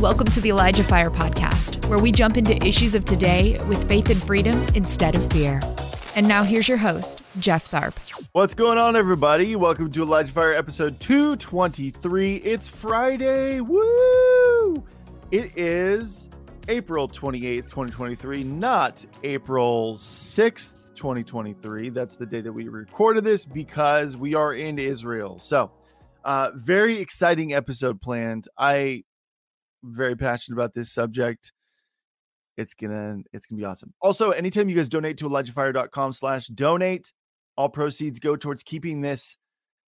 Welcome to the Elijah Fire Podcast, where we jump into issues of today with faith and freedom instead of fear. And now here's your host, Jeff Tharp. What's going on, everybody? Welcome to Elijah Fire episode 223. It's Friday. Woo! It is April 28th, 2023, not April 6th, 2023. That's the day that we recorded this because we are in Israel. So, uh, very exciting episode planned. I very passionate about this subject. It's gonna it's gonna be awesome. Also, anytime you guys donate to ElijahFire.com slash donate, all proceeds go towards keeping this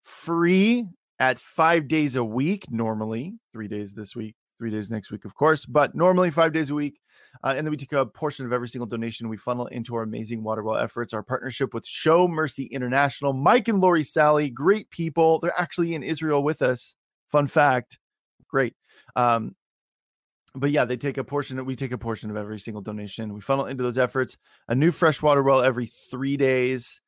free at five days a week, normally, three days this week, three days next week, of course, but normally five days a week. Uh, and then we take a portion of every single donation we funnel into our amazing water well efforts, our partnership with Show Mercy International. Mike and Lori Sally, great people. They're actually in Israel with us. Fun fact. Great. Um, but yeah, they take a portion. We take a portion of every single donation. We funnel into those efforts. A new freshwater well every three days,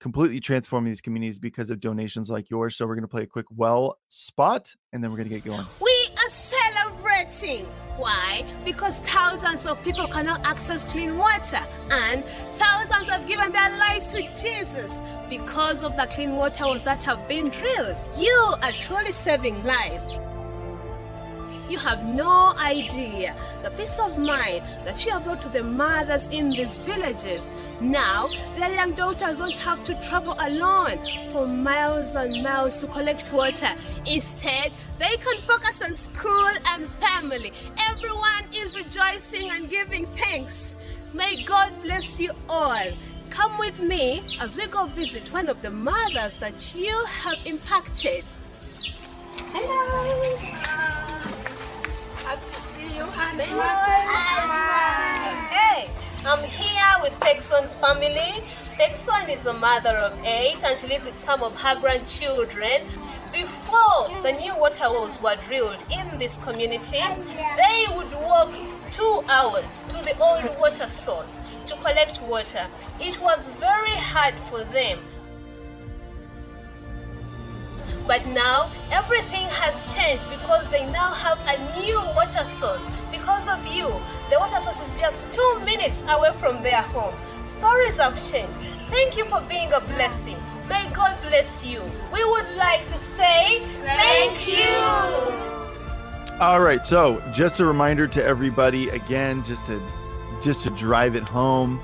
completely transforming these communities because of donations like yours. So we're going to play a quick well spot, and then we're going to get going. We are celebrating. Why? Because thousands of people cannot access clean water, and thousands have given their lives to Jesus because of the clean water wells that have been drilled. You are truly saving lives. You have no idea the peace of mind that you have brought to the mothers in these villages. Now, their young daughters don't have to travel alone for miles and miles to collect water. Instead, they can focus on school and family. Everyone is rejoicing and giving thanks. May God bless you all. Come with me as we go visit one of the mothers that you have impacted. Hello. Happy to see you. Hey, I'm here with Pegson's family. Pegson is a mother of eight and she lives with some of her grandchildren. Before the new water wells were drilled in this community, they would walk two hours to the old water source to collect water. It was very hard for them but now everything has changed because they now have a new water source. Because of you, the water source is just two minutes away from their home. Stories have changed. Thank you for being a blessing. May God bless you. We would like to say thank you. All right, so just a reminder to everybody again, just to just to drive it home.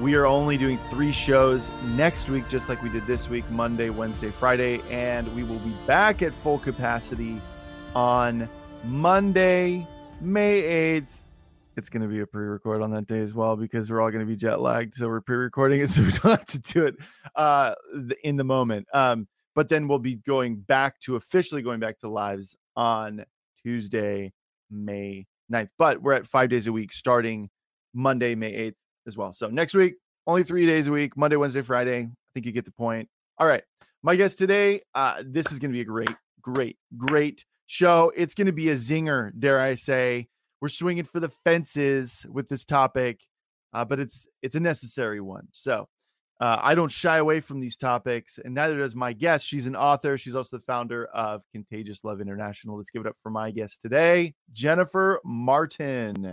We are only doing three shows next week, just like we did this week Monday, Wednesday, Friday. And we will be back at full capacity on Monday, May 8th. It's going to be a pre record on that day as well because we're all going to be jet lagged. So we're pre recording it so we don't have to do it uh, in the moment. Um, but then we'll be going back to officially going back to lives on Tuesday, May 9th. But we're at five days a week starting Monday, May 8th as well. So next week, only three days a week Monday, Wednesday, Friday. I think you get the point. All right. My guest today, uh, this is going to be a great, great, great show. It's going to be a zinger, dare I say. We're swinging for the fences with this topic, uh, but it's it's a necessary one. So uh, I don't shy away from these topics, and neither does my guest. She's an author. She's also the founder of Contagious Love International. Let's give it up for my guest today, Jennifer Martin.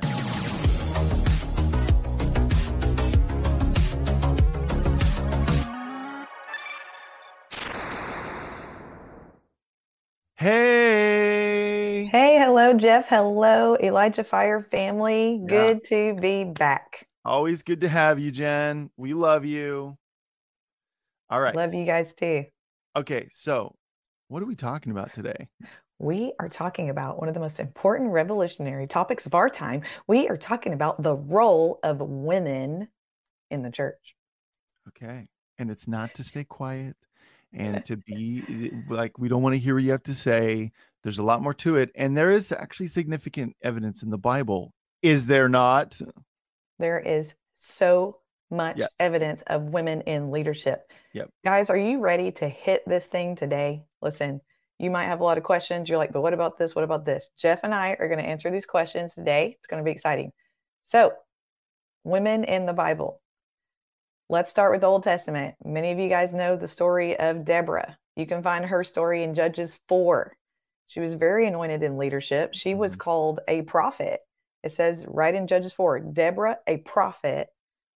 Hey. Hey, hello, Jeff. Hello, Elijah Fire family. Yeah. Good to be back. Always good to have you, Jen. We love you. All right. Love you guys too. Okay, so what are we talking about today? We are talking about one of the most important revolutionary topics of our time. We are talking about the role of women in the church. Okay. And it's not to stay quiet and to be eh, like, we don't want to hear what you have to say. There's a lot more to it. And there is actually significant evidence in the Bible. Is there not? There is so much Yes. evidence of women in leadership. Yep. Guys, are you ready to hit this thing today? Listen, you might have a lot of questions. You're like, but what about this? What about this? Jeff and I are going to answer these questions today. It's going to be exciting. So, women in the Bible. Let's start with the Old Testament. Many of you guys know the story of Deborah. You can find her story in Judges 4. She was very anointed in leadership. She was Mhm. called a prophet. It says right in Judges 4 Deborah, a prophet,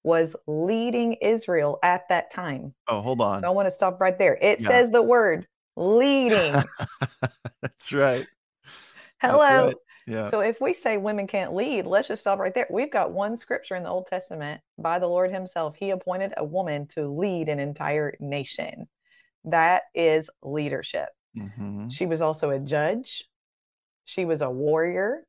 was leading Israel at that time. Oh, hold on. So I want to stop right there. It Yeah. says the word leading. That's right. Hello. right. Yeah. So if we say women can't lead, let's just stop right there. We've got one scripture in the Old Testament by the Lord Himself. He appointed a woman to lead an entire nation. That is leadership. Mhm. She was also a judge. She was a warrior.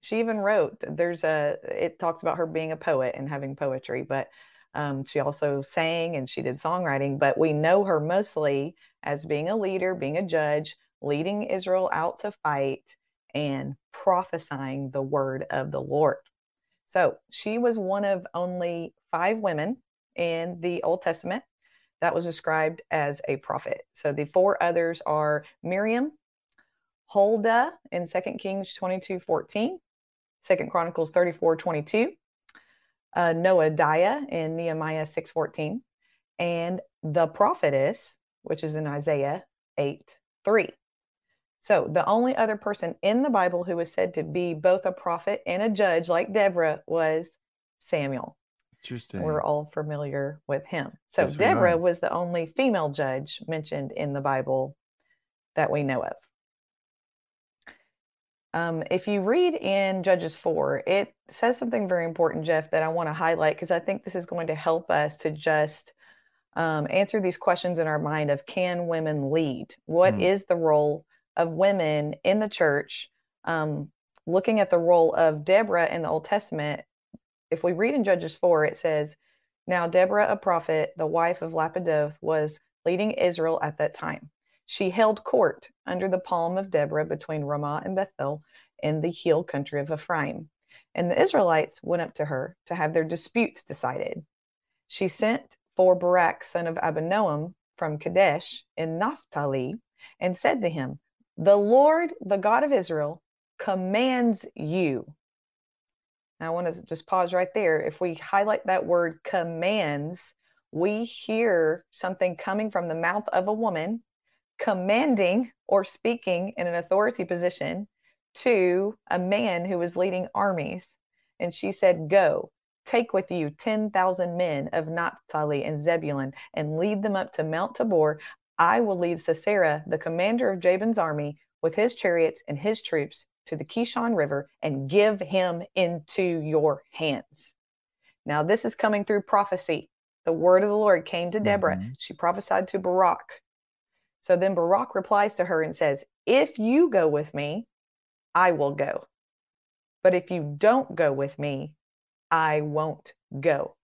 She even wrote. There's a. It talks about her being a poet and having poetry, but um, she also sang and she did songwriting. But we know her mostly as being a leader, being a judge, leading Israel out to fight, and prophesying the word of the Lord. So she was one of only five women in the Old Testament that was described as a prophet. So the four others are Miriam, Huldah in 2 Kings 22 14, 2 Chronicles 34 22, uh, Noadiah in Nehemiah 6 14, and the prophetess, which is in Isaiah 8 3. So the only other person in the Bible who was said to be both a prophet and a judge, like Deborah, was Samuel. Interesting. We're all familiar with him. So Yes, Deborah was the only female judge mentioned in the Bible that we know of. Um, if you read in Judges 4, it says something very important, Jeff, that I want to highlight because I think this is going to help us to just um, answer these questions in our mind of can women lead? What Mm. is the role of women in the church? Um, looking at the role of Deborah in the Old Testament, if we read in Judges 4, it says, Now Deborah, a prophet, the wife of Lappidoth, was leading Israel at that time. She held court under the palm of Deborah between Ramah and Bethel in the hill country of Ephraim. And the Israelites went up to her to have their disputes decided. She sent for Barak, son of Abinoam, from Kadesh in Naphtali, and said to him, The Lord, the God of Israel, commands you. I want to just pause right there. If we highlight that word commands, we hear something coming from the mouth of a woman commanding or speaking in an authority position to a man who was leading armies. And she said, Go, take with you 10,000 men of Naphtali and Zebulun and lead them up to Mount Tabor. I will lead Sisera, the commander of Jabin's army, with his chariots and his troops to the Kishon River and give him into your hands. Now, this is coming through prophecy. The word of the Lord came to Deborah. Mhm. She prophesied to Barak. So then Barak replies to her and says, If you go with me, I will go. But if you don't go with me, I won't go.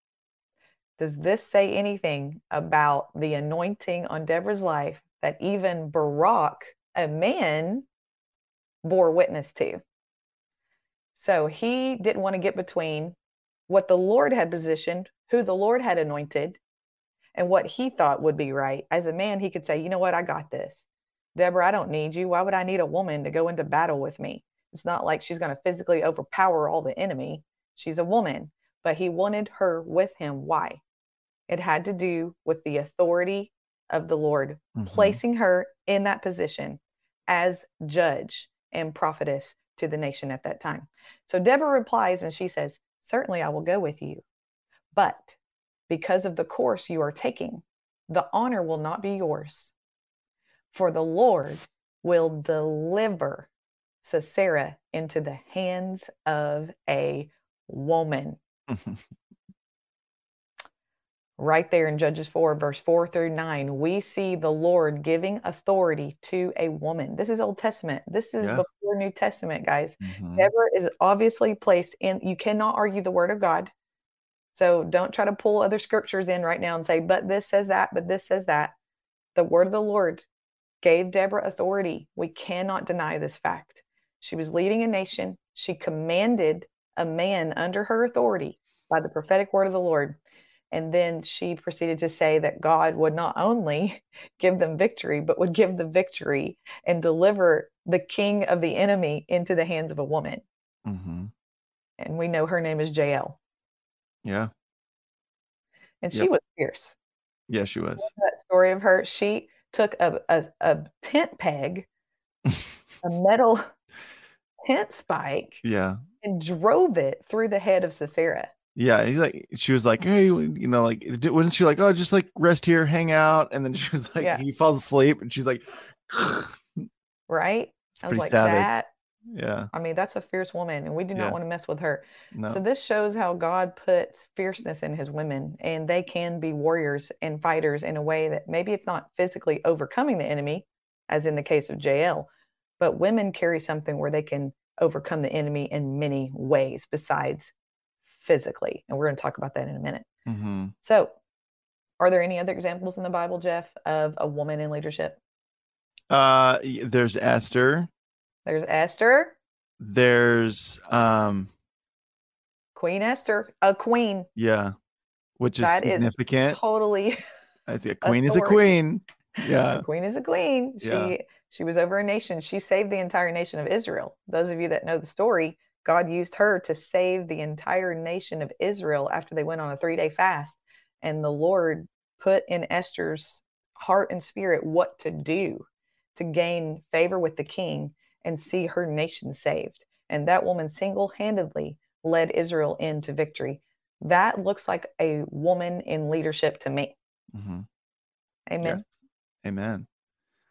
Does this say anything about the anointing on Deborah's life that even Barak, a man, bore witness to? So he didn't want to get between what the Lord had positioned, who the Lord had anointed, and what he thought would be right. As a man, he could say, you know what, I got this. Deborah, I don't need you. Why would I need a woman to go into battle with me? It's not like she's going to physically overpower all the enemy. She's a woman, but he wanted her with him. Why? It had to do with the authority of the Lord, Mhm. placing her in that position as judge and prophetess to the nation at that time. So Deborah replies and she says, Certainly I will go with you. But because of the course you are taking, the honor will not be yours. For the Lord will deliver Sisera into the hands of a woman. Right there in Judges 4, verse 4 through 9, we see the Lord giving authority to a woman. This is Old Testament. This is Yeah. before New Testament, guys. Mhm. Deborah is obviously placed in, you cannot argue the word of God. So don't try to pull other scriptures in right now and say, but this says that, but this says that. The word of the Lord gave Deborah authority. We cannot deny this fact. She was leading a nation. She commanded a man under her authority by the prophetic word of the Lord. And then she proceeded to say that God would not only give them victory, but would give the victory and deliver the king of the enemy into the hands of a woman. Mhm. And we know her name is Jael. Yeah. And she Yep. was fierce. Yeah, she was. that story of her. She took a, a, a tent peg a metal tent spike Yeah. and drove it through the head of Sisera. Yeah, he's like, she was like, hey, you know, like, wasn't she like, oh, just like rest here, hang out, and then she was like, Yeah. he falls asleep, and she's like, it's Right? I was like, that. Yeah, I mean, that's a fierce woman, and we do not Yeah. want to mess with her. no, So this shows how God puts fierceness in his women, and they can be warriors and fighters in a way that maybe it's not physically overcoming the enemy, as in the case of Jael, but women carry something where they can overcome the enemy in many ways besides physically. And we're going to talk about that in a minute. hmm So, are there any other examples in the Bible, Jeff, of a woman in leadership? uh, there's Esther, There's Esther, there's um, Queen Esther, a queen. yeah, which is That is significant. Totally. I think a queen is a authority. queen. a Yeah, queen is a queen. Yeah. She she was over a nation. She saved the entire nation of Israel. Those of you that know the story, God used her to save the entire nation of Israel after they went on a three-day fast. And the Lord put in Esther's heart and spirit what to do to gain favor with the king and see her nation saved. And that woman single-handedly led Israel into victory. That looks like a woman in leadership to me. hmm Amen. yes, amen.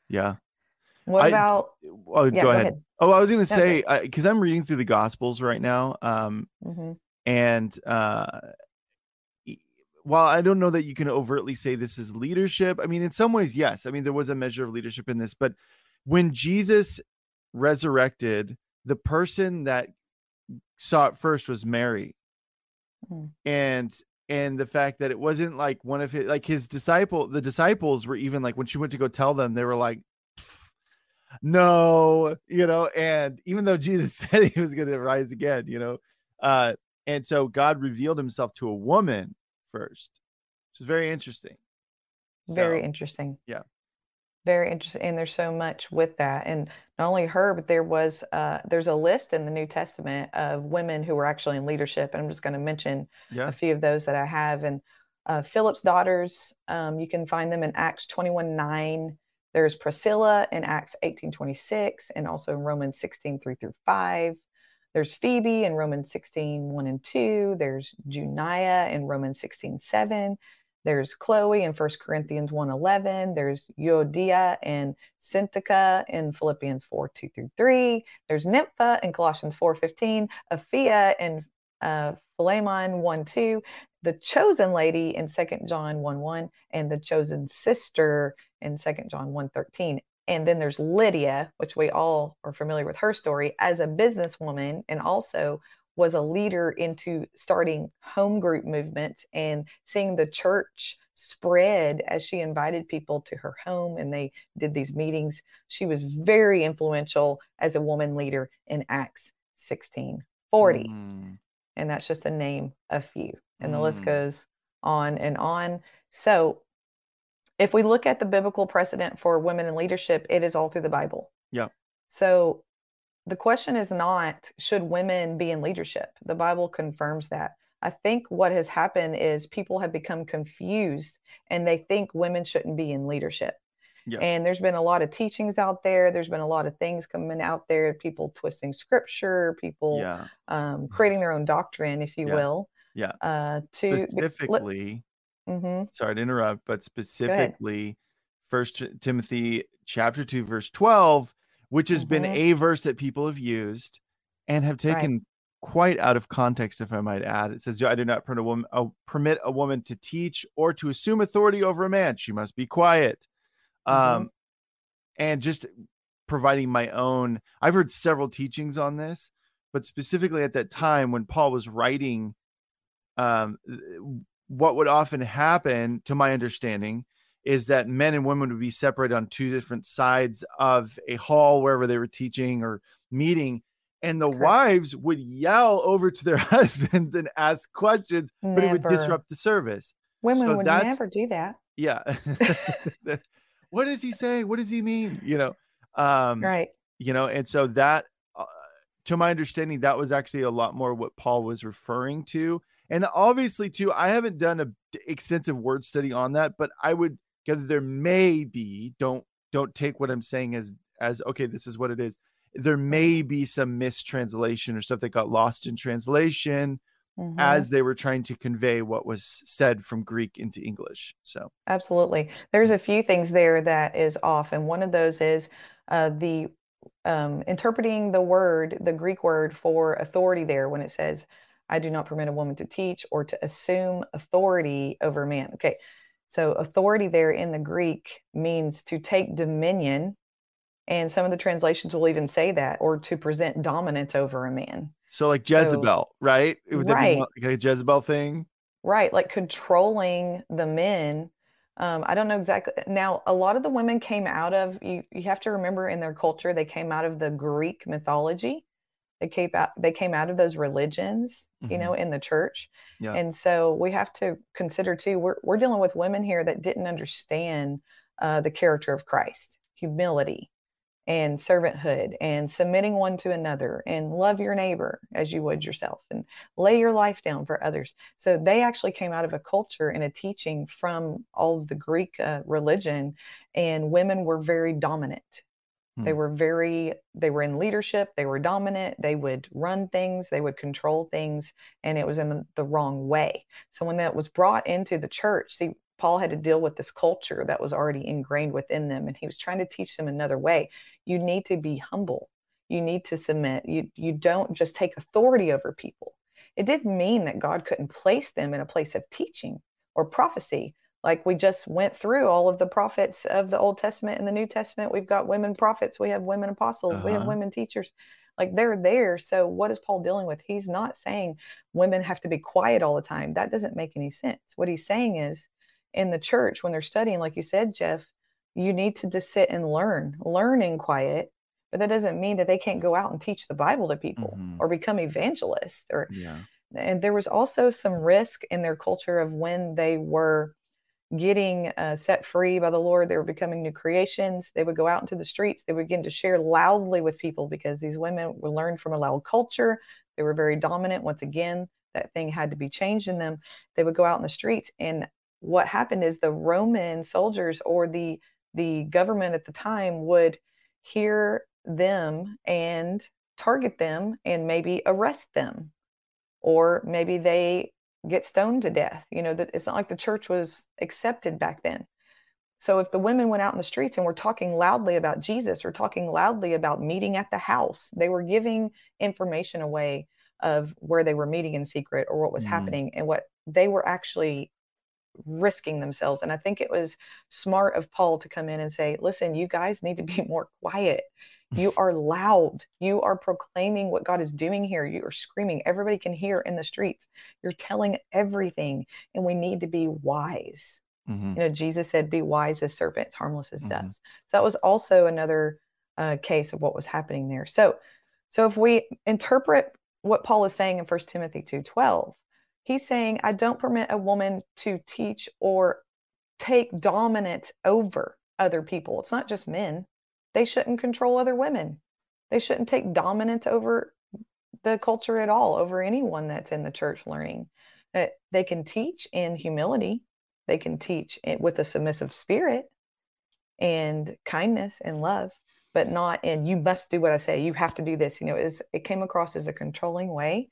Yeah. What I- about Oh, yeah, go, ahead. Oh, I was gonna say because I'm reading through the Gospels right now. Um, hmm and uh while i don't know that you can overtly say this is leadership i mean in some ways yes i mean there was a measure of leadership in this but when jesus resurrected the person that saw it first was mary Mm. and and the fact that it wasn't like one of his like his disciple the disciples were even like when she went to go tell them they were like "Pff, no you know and even though jesus said he was going to rise again you know uh and so God revealed himself to a woman first, which is very interesting. Very interesting. yeah. Very interesting. And there's so much with that. And not only her, but there was uh there's a list in the New Testament of women who were actually in leadership. And I'm just going to mention yeah. a few of those that I have. And uh, Philip's daughters, um, you can find them in Acts 21 9. There's Priscilla in Acts 18 26, and also in Romans 16 3 through 5. There's Phoebe in Romans 16 1 and 2. There's Junia in Romans 16 7. There's Chloe in 1 Corinthians 1 11. There's Euodia and Syntyche in Philippians 4 2 through 3. There's Nympha in Colossians 4 15. Apphia in uh, Philemon 1 2 the chosen lady in Second John 1 1 and the chosen sister in Second John 1 13. And then there's Lydia, which we all are familiar with her story as a businesswoman and also was a leader into starting home group movements and seeing the church spread as she invited people to her home and they did these meetings. She was very influential as a woman leader in Acts 16 40 Mm, and that's just a name a few. And the list Mm. goes on and on. So, if we look at the biblical precedent for women in leadership, it is all through the Bible. Yeah. So, the question is not should women be in leadership? The Bible confirms that. I think what has happened is people have become confused and they think women shouldn't be in leadership. Yeah. And there's been a lot of teachings out there. There's been a lot of things coming out there, people twisting scripture, people yeah. um, creating their own doctrine, if you Yeah. will. Yeah. Uh, to Specifically, hmm sorry to interrupt, but specifically, First Timothy chapter two, verse twelve, which has been Mhm. a verse that people have used and have Right. taken quite out of context, if I might add. It says, "I do not permit a woman, uh, permit a woman to teach or to assume authority over a man. She must be quiet." Mhm. Um, and just providing my own. I've heard several teachings on this, but specifically at that time when Paul was writing, um, what would often happen, to my understanding, is that men and women would be separated on two different sides of a hall wherever they were teaching or meeting. And the Correct. wives would yell over to their husbands and ask questions, but it would disrupt the service. Women so would never do that. Yeah. what is he saying? What does he mean? You know, um, Right. you know, and so that, uh, to my understanding, that was actually a lot more what Paul was referring to. And obviously, too, I haven't done a d- extensive word study on that, but I would gather there may be don't don't take what I'm saying as as okay, this is what it is. There may be some mistranslation or stuff that got lost in translation Mhm. as they were trying to convey what was said from Greek into English. So, Absolutely. There's a few things there that is off, and one of those is uh, the um, interpreting the word, the Greek word for authority there when it says, I do not permit a woman to teach or to assume authority over a man. Okay, so authority there in the Greek means to take dominion, and some of the translations will even say that, or to present dominance over a man. so like So- Jezebel, right? Would Right. like a Jezebel thing? Right, like controlling the men. Um, I don't know exactly. Now, a lot of the women came out of you. You have to remember in their culture, they came out of the Greek mythology. They came out. They came out of those religions, you know, in the church. Yeah. And so we have to consider too. We're we're dealing with women here that didn't understand uh, the character of Christ, humility, and servanthood, and submitting one to another, and love your neighbor as you would yourself, and lay your life down for others. So they actually came out of a culture and a teaching from all of the Greek uh, religion, and women were very dominant. They Hmm. were very, they were in leadership, they were dominant, they would run things, they would control things, and it was in the, the wrong way. So when that was brought into the church, see, Paul had to deal with this culture that was already ingrained within them, and he was trying to teach them another way. You need to be humble. You need to submit. You you don't just take authority over people. It didn't mean that God couldn't place them in a place of teaching or prophecy. Like we just went through all of the prophets of the Old Testament and the New Testament. We've got women prophets, we have women apostles, we have Uh-huh. women teachers. Like they're there. So what is Paul dealing with? He's not saying women have to be quiet all the time. That doesn't make any sense. What he's saying is in the church, when they're studying, like you said, Jeff, you need to just sit and learn, learn in quiet. But that doesn't mean that they can't go out and teach the Bible to people Mhm. or become evangelists or Yeah. and there was also some risk in their culture of when they were getting uh, set free by the Lord, they were becoming new creations. They would go out into the streets. They would begin to share loudly with people because these women were learned from a loud culture. They were very dominant. Once again, that thing had to be changed in them. They would go out in the streets, and what happened is the Roman soldiers or the the government at the time would hear them and target them and maybe arrest them or maybe they get stoned to death. You know, that it's not like the church was accepted back then. So if the women went out in the streets and were talking loudly about Jesus or talking loudly about meeting at the house, they were giving information away of where they were meeting in secret or what was Mhm. happening and what they were actually risking themselves. And I think it was smart of Paul to come in and say, listen, you guys need to be more quiet. You are loud. You are proclaiming what God is doing here. You are screaming. Everybody can hear in the streets. You're telling everything, and we need to be wise. Mhm. You know, Jesus said, "Be wise as serpents, harmless as Mhm. doves." So that was also another uh, case of what was happening there. So, so if we interpret what Paul is saying in 1 Timothy two twelve, he's saying, "I don't permit a woman to teach or take dominance over other people. It's not just men. They shouldn't control other women. They shouldn't take dominance over the culture at all, over anyone that's in the church learning. That they can teach in humility, they can teach it with a submissive spirit and kindness and love, but not in you must do what I say. You have to do this. You know, it came across as a controlling way,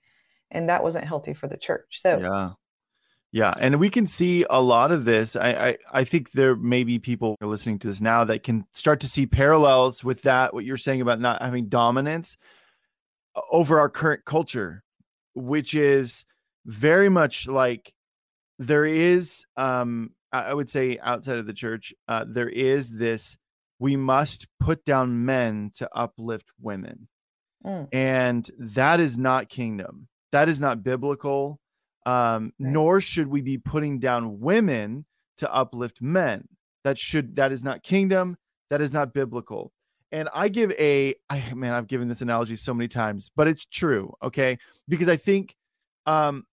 and that wasn't healthy for the church. So Yeah. Yeah. And we can see a lot of this. I, I, I think there may be people listening to this now that can start to see parallels with that, what you're saying about not having dominance uh, over our current culture, which is very much like there is, um, I I would say outside of the church, uh, there is this we must put down men to uplift women. Mm. And that is not kingdom. That is not biblical um Right. nor should we be putting down women to uplift men. That should that is not kingdom that is not biblical. And i give a i man i've given this analogy so many times but it's true okay? Because i think um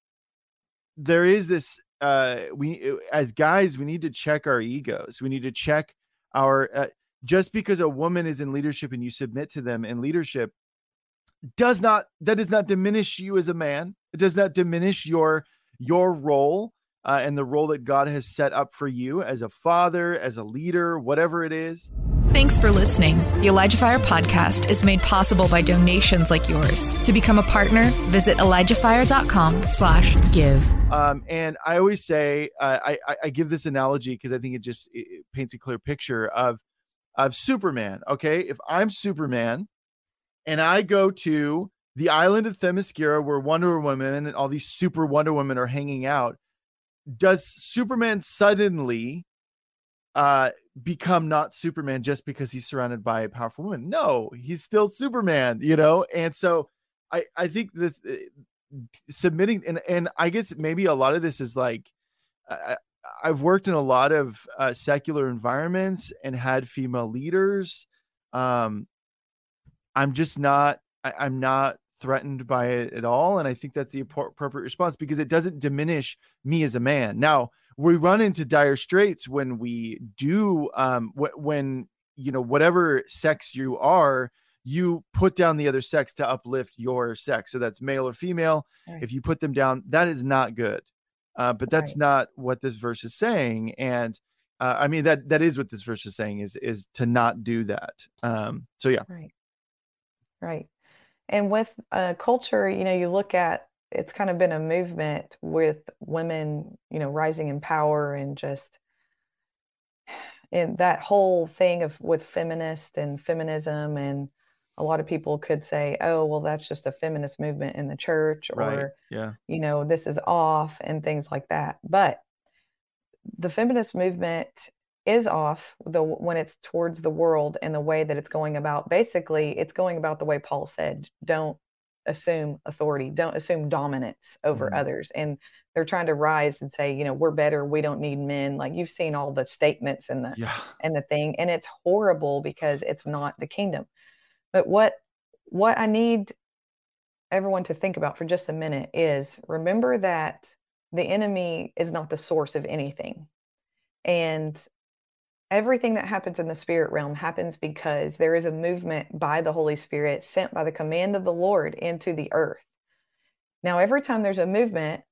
there is this uh we as guys we need to check our egos. We need to check our uh, just because a woman is in leadership and you submit to them in leadership does not that does not diminish you as a man it does not diminish your your role uh, and the role that god has set up for you as a father as a leader whatever it is Thanks for listening. The Elijah Fire podcast is made possible by donations like yours. To become a partner, visit ElijahFire.com slash give. Um, and I always say, uh, I, I give this analogy because I think it just it paints a clear picture of, of Superman. Okay. If I'm Superman and I go to the island of Themyscira where Wonder Woman and all these super Wonder Women are hanging out, does Superman suddenly uh become not superman just because he's surrounded by a powerful woman? No he's still superman you know? And so i i think that uh, submitting and and i guess maybe a lot of this is like I, i've worked in a lot of uh, secular environments and had female leaders. Um i'm just not I, i'm not threatened by it at all and i think that's the appropriate response because it doesn't diminish me as a man. Now we run into dire straits when we do um wh- when you know whatever sex you are you put down the other sex to uplift your sex so that's male or female. Right. if you put them down that is not good uh, but that's right. not what this verse is saying and uh, i mean that that is what this verse is saying is is to not do that um so yeah. Right. Right and with uh, culture you know you look at it's kind of been a movement with women, you know, rising in power and just and that whole thing of with feminist and feminism and a lot of people could say, oh, well, that's just a feminist movement in the church or, right. yeah. you know, this is off and things like that. But the feminist movement is off the when it's towards the world and the way that it's going about basically it's going about the way paul said don't assume authority. Don't assume dominance over mm-hmm. others. And they're trying to rise and say you know we're better. We don't need men. Like you've seen all the statements and the yeah. and the thing and it's horrible because it's not the kingdom. But what what i need everyone to think about for just a minute is remember that the enemy is not the source of anything. And everything that happens in the spirit realm happens because there is a movement by the Holy Spirit sent by the command of the Lord into the earth. Now, every time there's a movement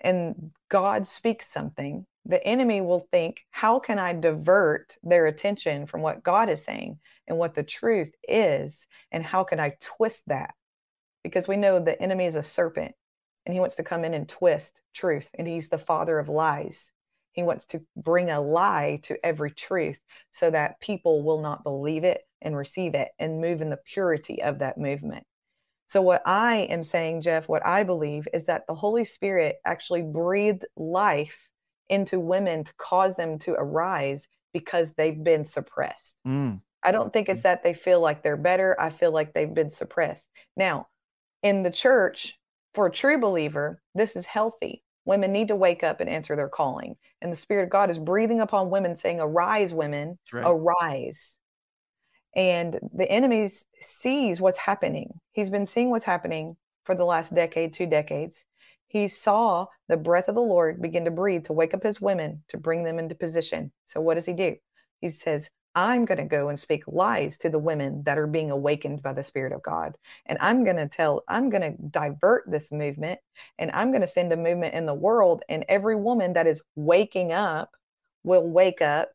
and God speaks something, the enemy will think, How can I divert their attention from what God is saying and what the truth is? And how can I twist that? Because we know the enemy is a serpent and he wants to come in and twist truth, and he's the father of lies. He wants to bring a lie to every truth so that people will not believe it and receive it and move in the purity of that movement. So, what I am saying, Jeff, what I believe is that the Holy Spirit actually breathed life into women to cause them to arise because they've been suppressed. Mm. I don't think it's mm. that they feel like they're better. I feel like they've been suppressed. Now, in the church, for a true believer, this is healthy. Women need to wake up and answer their calling. And the Spirit of God is breathing upon women, saying, Arise, women, right. arise. And the enemy sees what's happening. He's been seeing what's happening for the last decade, two decades. He saw the breath of the Lord begin to breathe to wake up his women, to bring them into position. So, what does he do? He says, I'm going to go and speak lies to the women that are being awakened by the Spirit of God. And I'm going to tell, I'm going to divert this movement and I'm going to send a movement in the world. And every woman that is waking up will wake up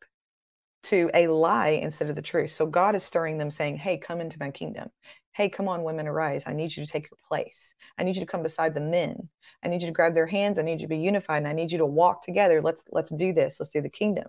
to a lie instead of the truth. So God is stirring them, saying, Hey, come into my kingdom. Hey, come on, women, arise. I need you to take your place. I need you to come beside the men. I need you to grab their hands. I need you to be unified and I need you to walk together. Let's let's do this. Let's do the kingdom.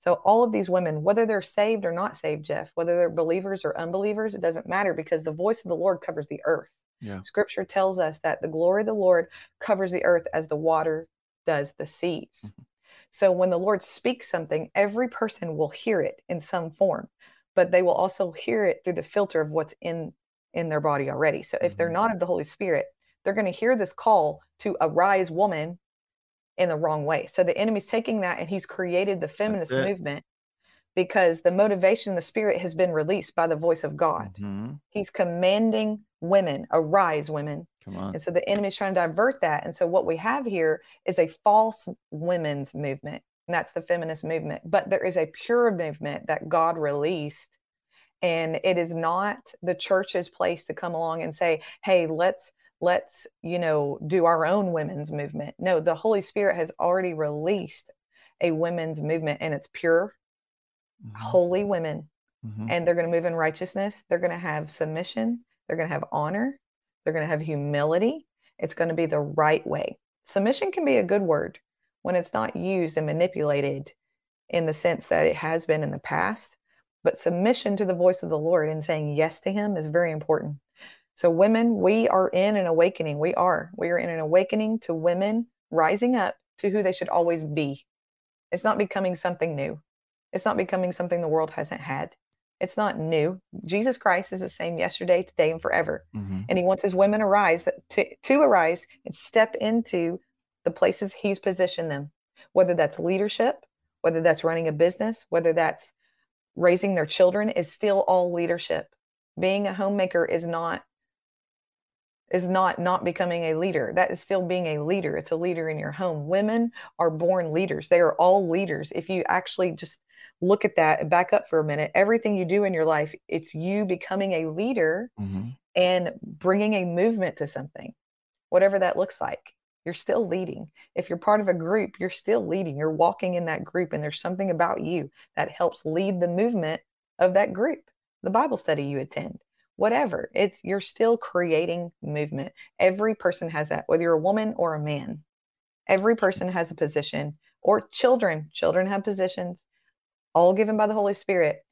So all of these women, whether they're saved or not saved, Jeff, whether they're believers or unbelievers, it doesn't matter because the voice of the Lord covers the earth. Yeah. Scripture tells us that the glory of the Lord covers the earth as the water does the seas. Mm-hmm. So when the Lord speaks something, every person will hear it in some form, but they will also hear it through the filter of what's in in their body already. So if mm-hmm. they're not of the Holy Spirit, they're going to hear this call to arise woman in the wrong way. So the enemy's taking that and he's created the feminist movement because the motivation, the spirit has been released by the voice of God. Mm-hmm. He's commanding women, arise, women. Come on. And so the enemy's trying to divert that. And so what we have here is a false women's movement. And that's the feminist movement. But there is a pure movement that God released. And it is not the church's place to come along and say, hey, let's let's you know do our own women's movement no the holy spirit has already released a women's movement and it's pure mm-hmm. holy women Mhm. and they're going to move in righteousness. They're going to have submission. They're going to have honor. They're going to have humility. It's going to be the right way. Submission can be a good word when it's not used and manipulated in the sense that it has been in the past. But submission to the voice of the Lord and saying yes to Him is very important. So, women, we are in an awakening. We are. We are in an awakening to women rising up to who they should always be. It's not becoming something new, it's not becoming something the world hasn't had. It's not new. Jesus Christ is the same yesterday, today, and forever. Mhm. And he wants his women arise to, to arise and step into the places he's positioned them, whether that's leadership, whether that's running a business, whether that's raising their children, is still all leadership. Being a homemaker is not is not not becoming a leader. That is still being a leader. It's a leader in your home. Women are born leaders. They are all leaders. If you actually just look at that and back up for a minute, everything you do in your life, it's you becoming a leader Mhm. and bringing a movement to something, whatever that looks like. You're still leading. If you're part of a group, you're still leading. You're walking in that group, and there's something about you that helps lead the movement of that group, the Bible study you attend, whatever. It's you're still creating movement. Every person has that, whether you're a woman or a man. Every person has a position, or children. Children have positions, all given by the Holy Spirit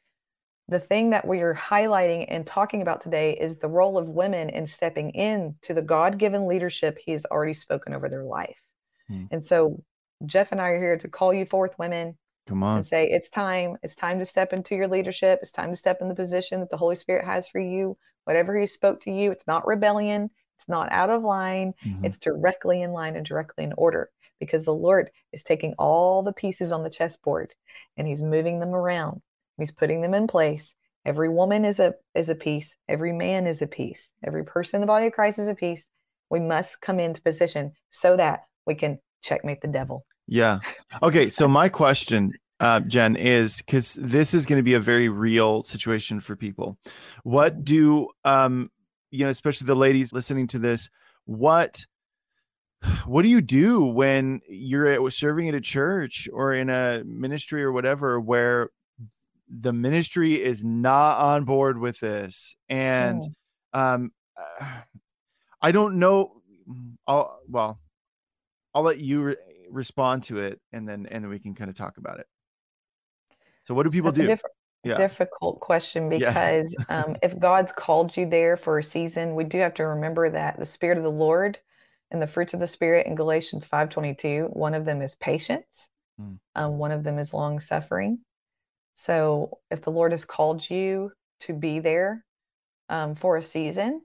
the thing that we are highlighting and talking about today is the role of women in stepping in to the God-given leadership he has already spoken over their life. Hmm. And so Jeff and I are here to call you forth women Come on. and say it's time. It's time to step into your leadership. It's time to step in the position that the Holy Spirit has for you. Whatever he spoke to you, it's not rebellion. It's not out of line. Mhm. It's directly in line and directly in order because the Lord is taking all the pieces on the chessboard and he's moving them around. He's putting them in place. Every woman is a is a piece. Every man is a piece. Every person in the body of Christ is a piece. We must come into position so that we can checkmate the devil. Yeah. Okay. So my question, uh, Jen, is because this is going to be a very real situation for people. What do um, you know, especially the ladies listening to this? What what do you do when you're serving at a church or in a ministry or whatever where the ministry is not on board with this and um uh, i don't know i'll well i'll let you respond to it and then and then we can kind of talk about it so what do people That's do diff- yeah difficult question Yeah. because um, if God's called you there for a season, we do have to remember that the Spirit of the Lord and the fruits of the Spirit in Galatians 5:22, one of them is patience, Hmm. um, one of them is long suffering. So if the Lord has called you to be there um, for a season,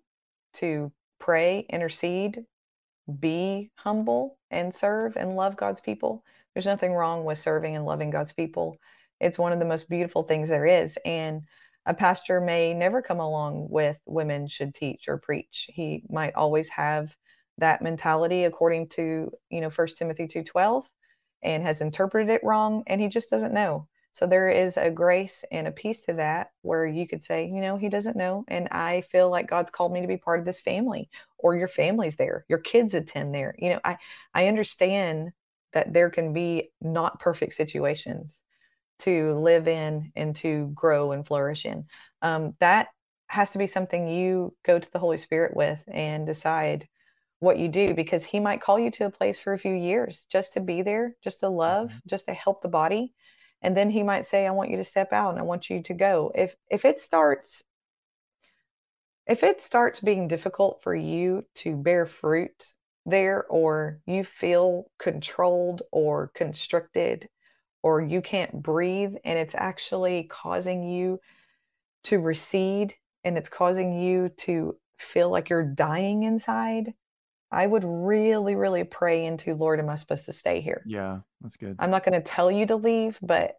to pray, intercede, be humble, and serve and love God's people, there's nothing wrong with serving and loving God's people. It's one of the most beautiful things there is. And a pastor may never come along with women should teach or preach. He might always have that mentality according to, you know, First Timothy 2:12 and has interpreted it wrong and he just doesn't know. So there is a grace and a peace to that where you could say, you know, he doesn't know and I feel like God's called me to be part of this family or your family's there. Your kids attend there. You know, I I understand that there can be not perfect situations to live in and to grow and flourish in. Um, that has to be something you go to the Holy Spirit with and decide what you do because He might call you to a place for a few years just to be there, just to love, just to help the body. And then He might say, I want you to step out and I want you to go. If if it starts if it starts being difficult for you to bear fruit there or you feel controlled or constricted or you can't breathe and it's actually causing you to recede and it's causing you to feel like you're dying inside, I would really, really pray into Lord, am I supposed to stay here? yeah that's good I'm not going to tell you to leave, but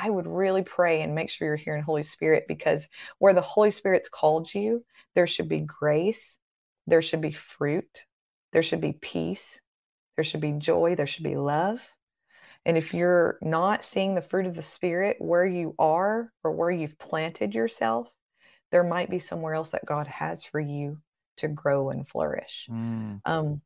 I would really pray and make sure you're hearing Holy Spirit because where the Holy Spirit's called you, there should be grace, there should be fruit, there should be peace, there should be joy, there should be love. And if you're not seeing the fruit of the Spirit where you are or where you've planted yourself, there might be somewhere else that God has for you to grow and flourish. Mm, Um,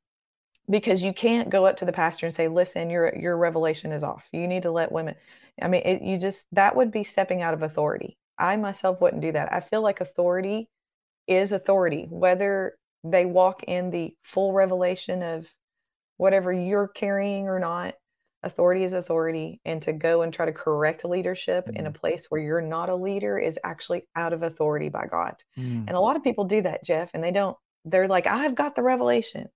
because you can't go up to the pastor and say, "Listen, your your revelation is off. You need to let women." I mean, it, you just that would be stepping out of authority. I myself wouldn't do that. I feel like authority is authority, whether they walk in the full revelation of whatever you're carrying or not. Authority is authority. And to go and try to correct leadership mm. in a mm. place where you're not a leader is actually out of authority by God. Mm. And a lot of people do that, Jeff, and they don't, they're like, I've got the revelation.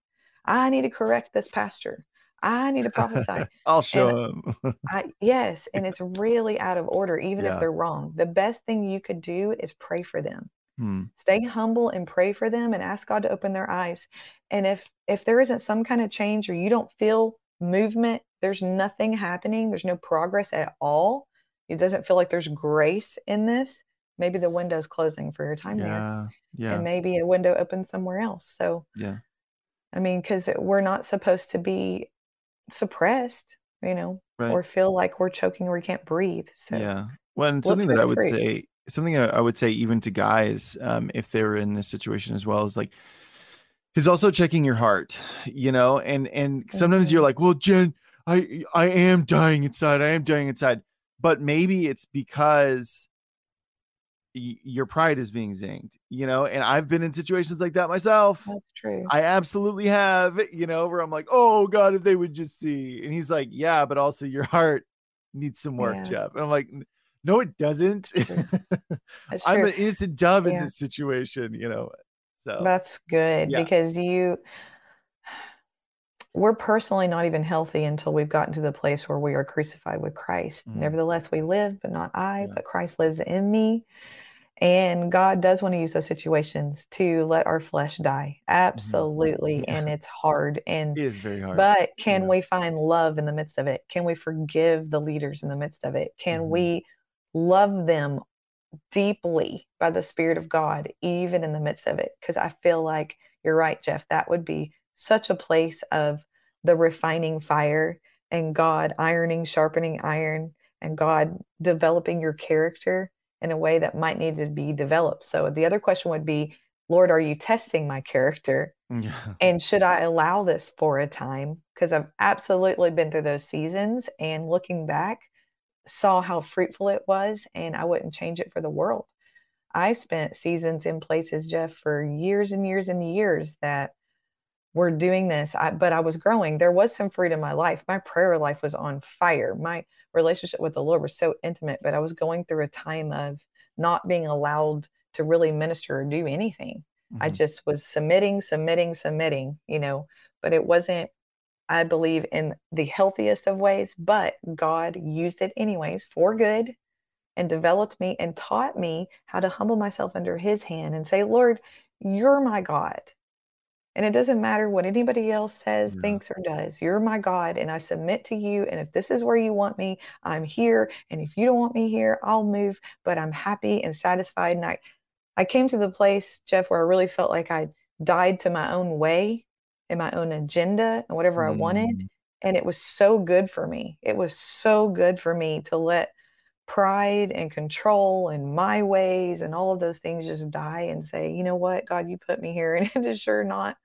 I need to correct this pastor. I need to prophesy. I'll show them. I, yes. And it's really out of order, even yeah. if they're wrong. The best thing you could do is pray for them. Hmm. Stay humble and pray for them and ask God to open their eyes. And if if there isn't some kind of change or you don't feel movement, there's nothing happening, there's no progress at all. It doesn't feel like there's grace in this. Maybe the window's closing for your time yeah, there. Yeah. And maybe a window opens somewhere else. So yeah. I mean, because we're not supposed to be suppressed, you know, right. or feel like we're choking or we can't breathe. So yeah. Well, and something that I would say something I would say even to guys, um, if they're in this situation as well, is like is also checking your heart, you know, and and sometimes mm-hmm. you're like, well, Jen, I I am dying inside, I am dying inside, but maybe it's because y- your pride is being zinged, you know, and I've been in situations like that myself. That's true. I absolutely have, you know, where I'm like, oh God, if they would just see, and he's like, yeah, but also your heart needs some work, yeah. Jeff. And I'm like, no, it doesn't. I'm an innocent dove yeah. in this situation, you know. So that's good yeah. because you we're personally not even healthy until we've gotten to the place where we are crucified with Christ. Mm. Nevertheless, we live, but not I, yeah. but Christ lives in me. And God does want to use those situations to let our flesh die. Mm-hmm. Absolutely. Mm-hmm. And it's hard. And it is very hard. But can yeah. we find love in the midst of it? Can we forgive the leaders in the midst of it? Can mm-hmm. we love them deeply by the Spirit of God, even in the midst of it. Because I feel like you're right, Jeff. That would be such a place of the refining fire and God ironing, sharpening iron, and God developing your character in a way that might need to be developed. So the other question would be, Lord, are you testing my character? Yeah. And should I allow this for a time? Because I've absolutely been through those seasons. And looking back, saw how fruitful it was and I wouldn't change it for the world. I spent seasons in places, Jeff, for years and years and years that were doing this, I, but I was growing. There was some fruit in my life. My prayer life was on fire. My relationship with the Lord was so intimate, but I was going through a time of not being allowed to really minister or do anything. Mm-hmm. I just was submitting, submitting, submitting, you know, but it wasn't I believe in the healthiest of ways, but God used it anyways for good and developed me and taught me how to humble myself under his hand and say, Lord, you're my God. And it doesn't matter what anybody else says, yeah. thinks, or does. You're my God, and I submit to you. And if this is where you want me, I'm here. And if you don't want me here, I'll move. But I'm happy and satisfied. And I, I came to the place, Jeff, where I really felt like I died to my own way and my own agenda and whatever mm. I wanted. Mm. And it was so good for me. It was so good for me to let pride and control and my ways and all of those things just die and say, you know what, God, you put me here. And it is sure not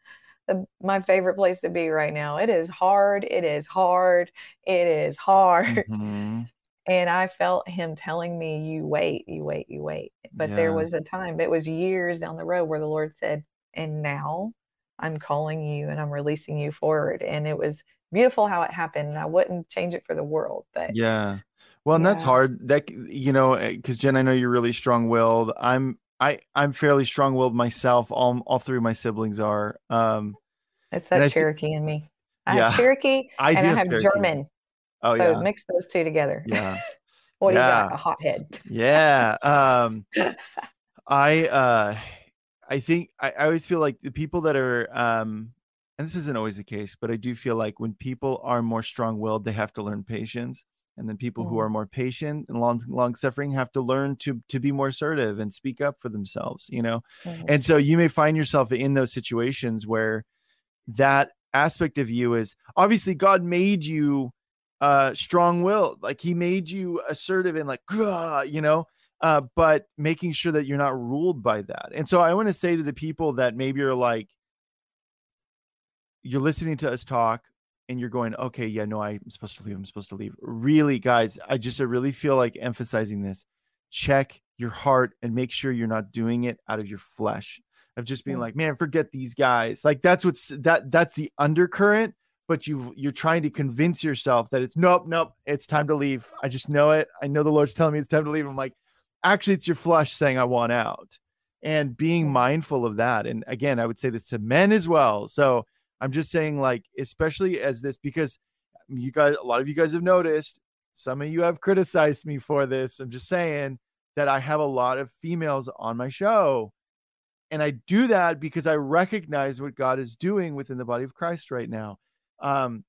the, my favorite place to be right now. It is hard. It is hard. It is hard. Mm-hmm. And I felt him telling me, you wait, you wait, you wait. But yeah. there was a time, it was years down the road where the Lord said, and now I'm calling you and I'm releasing you forward. And it was beautiful how it happened. And I wouldn't change it for the world. But yeah. Well, and yeah. that's hard. That you know, because eh, Jen, I know you're really strong-willed. I'm I I'm fairly strong-willed myself. All all three of my siblings are. Um, it's that Cherokee th- in me. I yeah, have Cherokee I and I have Cherokee. German. Oh so yeah. mix those two together. Yeah. what yeah. do you got? A hothead. yeah. Um, I uh I think I, I always feel like the people that are um and this isn't always the case, but I do feel like when people are more strong-willed, they have to learn patience, and then people who are more patient and long long suffering have to learn to to be more assertive and speak up for themselves. You know, and so you may find yourself in those situations where that aspect of you is obviously God made you uh strong-willed, like He made you assertive and like you know, uh, but making sure that you're not ruled by that. And so I want to say to the people that maybe are like, you're listening to us talk and you're going, okay, yeah, no, I'm supposed to leave. I'm supposed to leave. Really, guys, I just I really feel like emphasizing this. Check your heart and make sure you're not doing it out of your flesh of just being like man forget these guys. Like that's what's that that's the undercurrent but you you're trying to convince yourself that it's nope nope it's time to leave. I just know it. I know the lord's telling me it's time to leave. I'm like actually it's your flesh saying i want out and being mindful of that and again i would say this to men as well. So i'm just saying like especially as this because you guys a lot of you guys have noticed some of you have criticized me for this i'm just saying that i have a lot of females on my show. And i do that because i recognize what god is doing within the body of christ right now. Um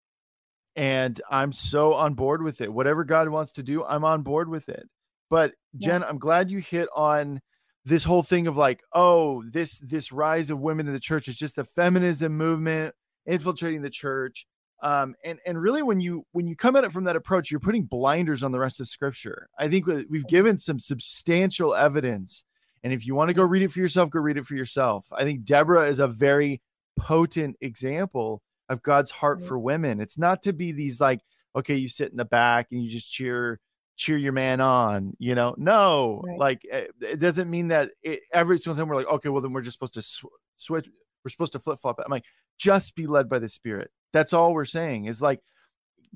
and i'm so on board with it. Whatever god wants to do i'm on board with it. But jen yeah. i'm glad you hit on this whole thing of like oh this this rise of women in the church is just the feminism movement infiltrating the church um and and really when you when you come at it from that approach you're putting blinders on the rest of scripture. I think we've given some substantial evidence and if you want to go read it for yourself go read it for yourself. I think deborah is a very potent example of god's heart for women. It's not to be these like okay you sit in the back and you just cheer cheer your man on you know? No right. like eh, it doesn't mean that it, every single time we're like okay well then we're just supposed to sw- switch we're supposed to flip-flop i'm like just be led by the spirit. That's all we're saying is like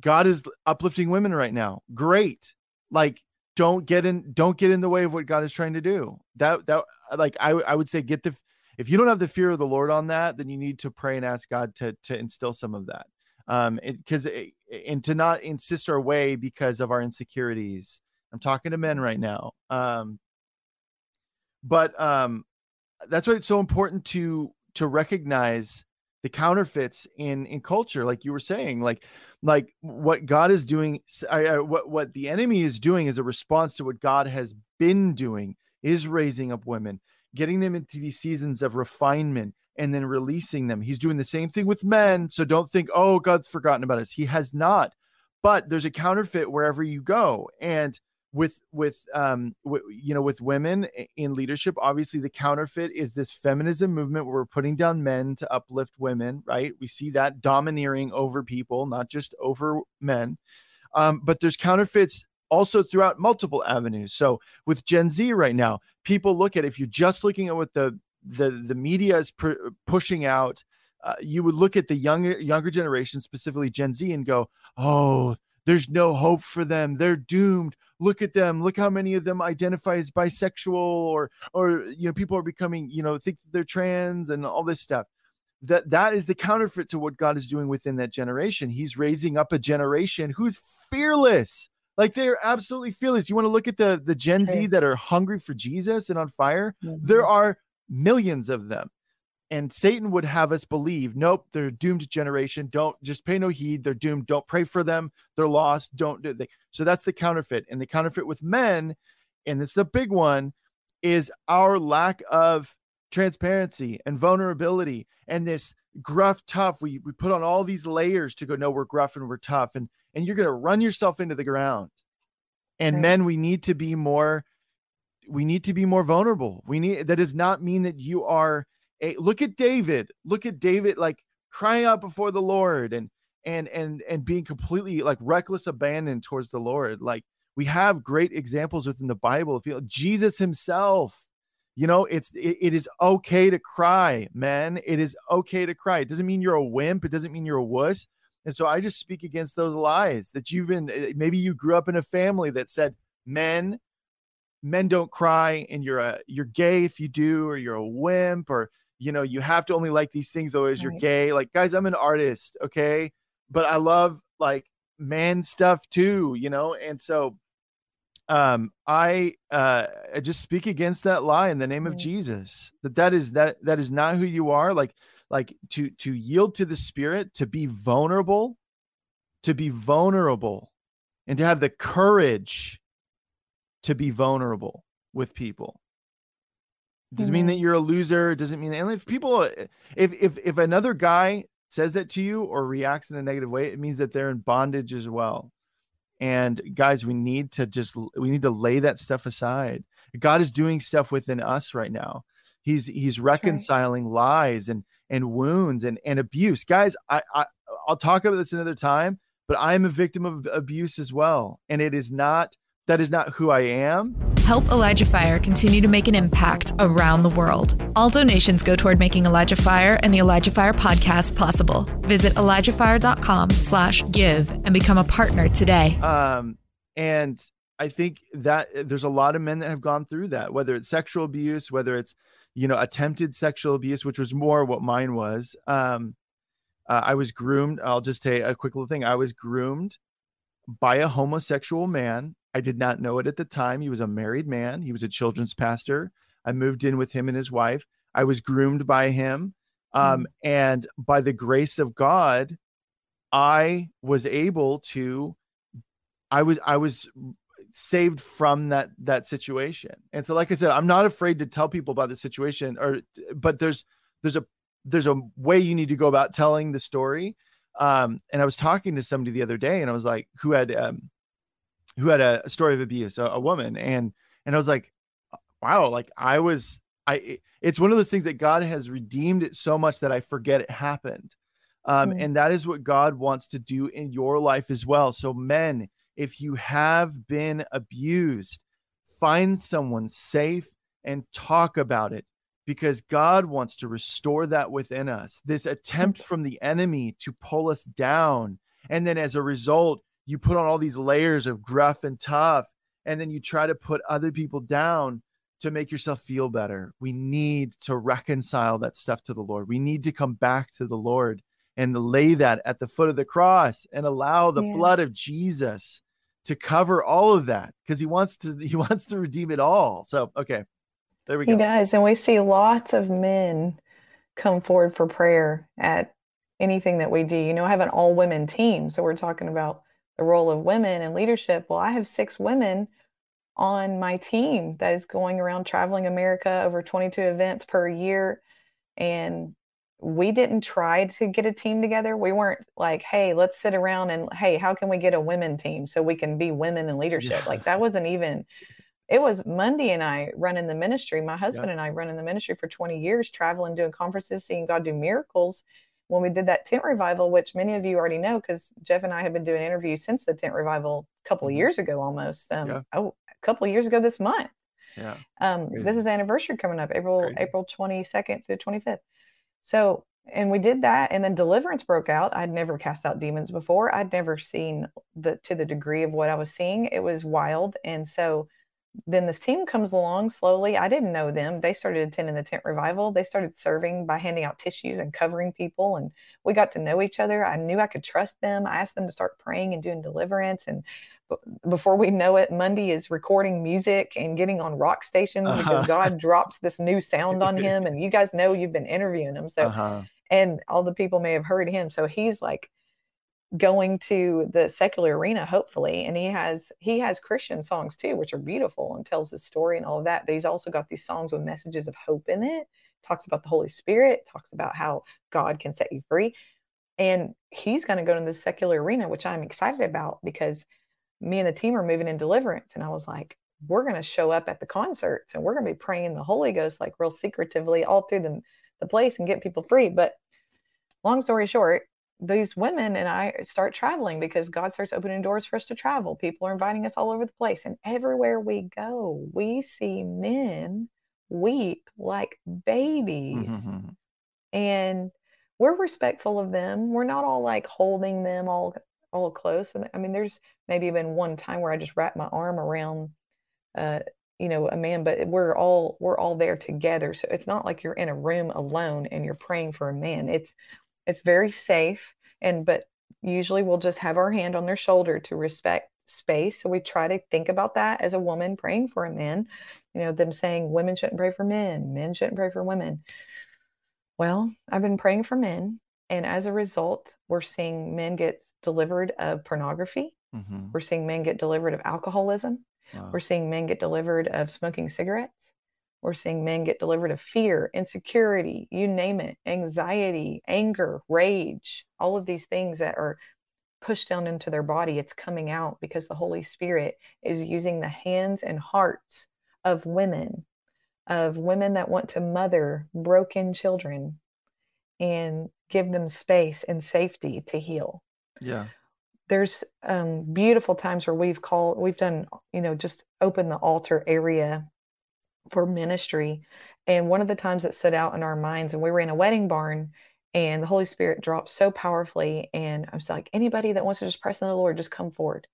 god is uplifting women right now. Great. Like don't get in don't get in the way of what god is trying to do. That that like i, I would say get the if you don't have the fear of the lord on that then you need to pray and ask god to to instill some of that. Um because and to not insist our way because of our insecurities. I'm talking to men right now. Um but um that's why it's so important to to recognize the counterfeits in in culture like you were saying like like what god is doing I, I, what what the enemy is doing is a response to what god has been doing is raising up women getting them into these seasons of refinement and then releasing them. He's doing the same thing with men. So don't think, oh, God's forgotten about us. He has not. But there's a counterfeit wherever you go. And with with um w- you know with women in leadership obviously the counterfeit is this feminism movement where we're putting down men to uplift women right? We see that domineering over people not just over men. Um, but there's counterfeits also throughout multiple avenues. So with gen z right now people look at if you're just looking at what the the the media is pr- pushing out uh, you would look at the younger younger generation specifically gen z and go oh there's no hope for them. They're doomed. Look at them. Look how many of them identify as bisexual or or you know people are becoming you know think they're trans and all this stuff. That that is the counterfeit to what god is doing within that generation. He's raising up a generation who's fearless. Like they're absolutely fearless. You want to look at the the gen z that are hungry for jesus and on fire? Mm-hmm. there are millions of them. And Satan would have us believe, nope, they're doomed generation. Don't just pay no heed. They're doomed. Don't pray for them. They're lost. Don't do they. So that's the counterfeit. And the counterfeit with men, and it's a big one, is our lack of transparency and vulnerability and this gruff tough we, we put on all these layers to go no we're gruff and we're tough and and you're going to run yourself into the ground and right. men we need to be more we need to be more vulnerable. We need that does not mean that you are a look at David. Look at David like crying out before the Lord and and and and being completely like reckless abandon towards the Lord. Like we have great examples within the Bible. If you Jesus himself, you know, it's it, it is okay to cry, man. It is okay to cry. It doesn't mean you're a wimp. It doesn't mean you're a wuss. And so I just speak against those lies that you've been eh, maybe you grew up in a family that said men men don't cry and you're a you're gay if you do or you're a wimp or you know you have to only like these things though as right. you're gay. Like guys i'm an artist okay? But i love like man stuff too you know? And so um i uh I just speak against that lie in the name of jesus that that is that that is not who you are. Like like to to yield to the spirit to be vulnerable to be vulnerable and to have the courage to be vulnerable with people. It doesn't mm-hmm. mean that you're a loser. It doesn't mean and if people if if if another guy says that to you or reacts in a negative way, it means that they're in bondage as well. And guys, we need to just we need to lay that stuff aside. God is doing stuff within us right now. He's he's reconciling lies and and wounds and and abuse. Guys, I, I I'll talk about this another time, but I am a victim of abuse as well. And it is not that is not who I am. Help Elijah Fire continue to make an impact around the world. All donations go toward making Elijah Fire and the Elijah Fire podcast possible. Visit ElijahFire.com slash give and become a partner today. Um, and I think that there's a lot of men that have gone through that, whether it's sexual abuse, whether it's, you know, attempted sexual abuse, which was more what mine was. Um, uh, I was groomed. I'll just say a quick little thing. I was groomed by a homosexual man. I did not know it at the time. He was a married man. He was a children's pastor. I moved in with him and his wife. I was groomed by him. Um, mm. And by the grace of God, I was able to, I was, I was saved from that that situation. And so, like I said, I'm not afraid to tell people about the situation, or but there's there's a there's a way you need to go about telling the story. Um, and I was talking to somebody the other day, and I was like, who had um, who had a, a story of abuse, a, a, woman, and and I was like, wow, like I was, I. It's one of those things that God has redeemed it so much that I forget it happened. Um, mm. And that is what God wants to do in your life as well. So, men, if you have been abused, find someone safe and talk about it because God wants to restore that within us. This attempt from the enemy to pull us down. And then as a result, you put on all these layers of gruff and tough, and then you try to put other people down to make yourself feel better. We need to reconcile that stuff to the Lord. We need to come back to the Lord and lay that at the foot of the cross and allow the yeah. blood of Jesus to cover all of that because he wants to he wants to redeem it all. So, okay. There we go. He does. And we see lots of men come forward for prayer at anything that we do. You know, I have an all women team. So we're talking about the role of women in leadership. Well, I have six women on my team that is going around traveling America over 22 events per year. And we didn't try to get a team together. We weren't like, hey, let's sit around and hey, how can we get a women team so we can be women in leadership? Yeah. Like that wasn't even it was Monday and I running the ministry. My husband and I running the ministry for 20 years, traveling, doing conferences, seeing God do miracles. When we did that tent revival, which many of you already know, because Jeff and I have been doing interviews since the tent revival a couple of mm-hmm. years ago, almost. Um, yeah. Oh, a couple of years ago this month. Yeah. Um, this is the anniversary coming up, April Crazy. April 22nd to 25th. So, and we did that, and then deliverance broke out. I'd never cast out demons before. I'd never seen the to the degree of what I was seeing. It was wild, and so then this team comes along slowly. I didn't know them. They started attending the tent revival. They started serving by handing out tissues and covering people. And we got to know each other. I knew I could trust them. I asked them to start praying and doing deliverance. And before we know it, Monday is recording music and getting on rock stations uh-huh. because God drops this new sound on him. And you guys know you've been interviewing him. So, uh-huh. and all the people may have heard him. So he's like, going to the secular arena hopefully and he has he has christian songs too which are beautiful and tells his story and all of that but he's also got these songs with messages of hope in it talks about the holy spirit talks about how god can set you free and he's going to go to the secular arena which i'm excited about because me and the team are moving in deliverance and i was like we're going to show up at the concerts and we're going to be praying the holy ghost like real secretively all through the, the place and get people free but long story short these women and I start traveling because God starts opening doors for us to travel. People are inviting us all over the place. And everywhere we go, we see men weep like babies. Mm-hmm. And we're respectful of them. We're not all like holding them all all close. And I mean, there's maybe been one time where I just wrapped my arm around uh, you know, a man, but we're all we're all there together. So it's not like you're in a room alone and you're praying for a man. It's it's very safe and but usually we'll just have our hand on their shoulder to respect space so we try to think about that as a woman praying for a man you know them saying women shouldn't pray for men men shouldn't pray for women well i've been praying for men and as a result we're seeing men get delivered of pornography mm-hmm. we're seeing men get delivered of alcoholism wow. we're seeing men get delivered of smoking cigarettes we're seeing men get delivered of fear, insecurity, you name it, anxiety, anger, rage, all of these things that are pushed down into their body. It's coming out because the Holy Spirit is using the hands and hearts of women, of women that want to mother broken children and give them space and safety to heal. Yeah there's um, beautiful times where we've called, we've done, you know, just open the altar area for ministry. And one of the times that stood out in our minds, and we were in a wedding barn, and the Holy Spirit dropped so powerfully. And I was like, anybody that wants to just press in the Lord, just come forward.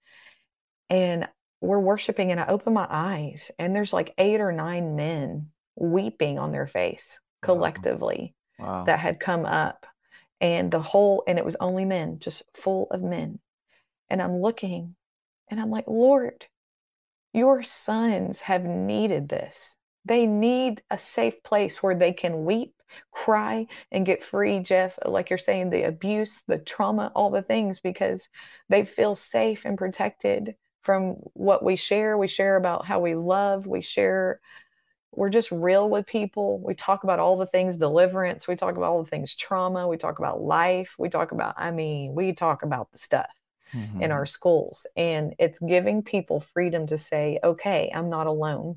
And we're worshiping, and I open my eyes, and there's like eight or nine men weeping on their face collectively Wow. wow. that had come up. And the whole, and it was only men, just full of men. And I'm looking and I'm like, Lord, your sons have needed this. They need a safe place where they can weep, cry, and get free, Jeff. Like you're saying, the abuse, the trauma, all the things, because they feel safe and protected from what we share. We share about how we love, we share, we're just real with people. We talk about all the things deliverance, we talk about all the things trauma, we talk about life, we talk about, I mean, we talk about the stuff Mhm. in our schools and it's giving people freedom to say okay i'm not alone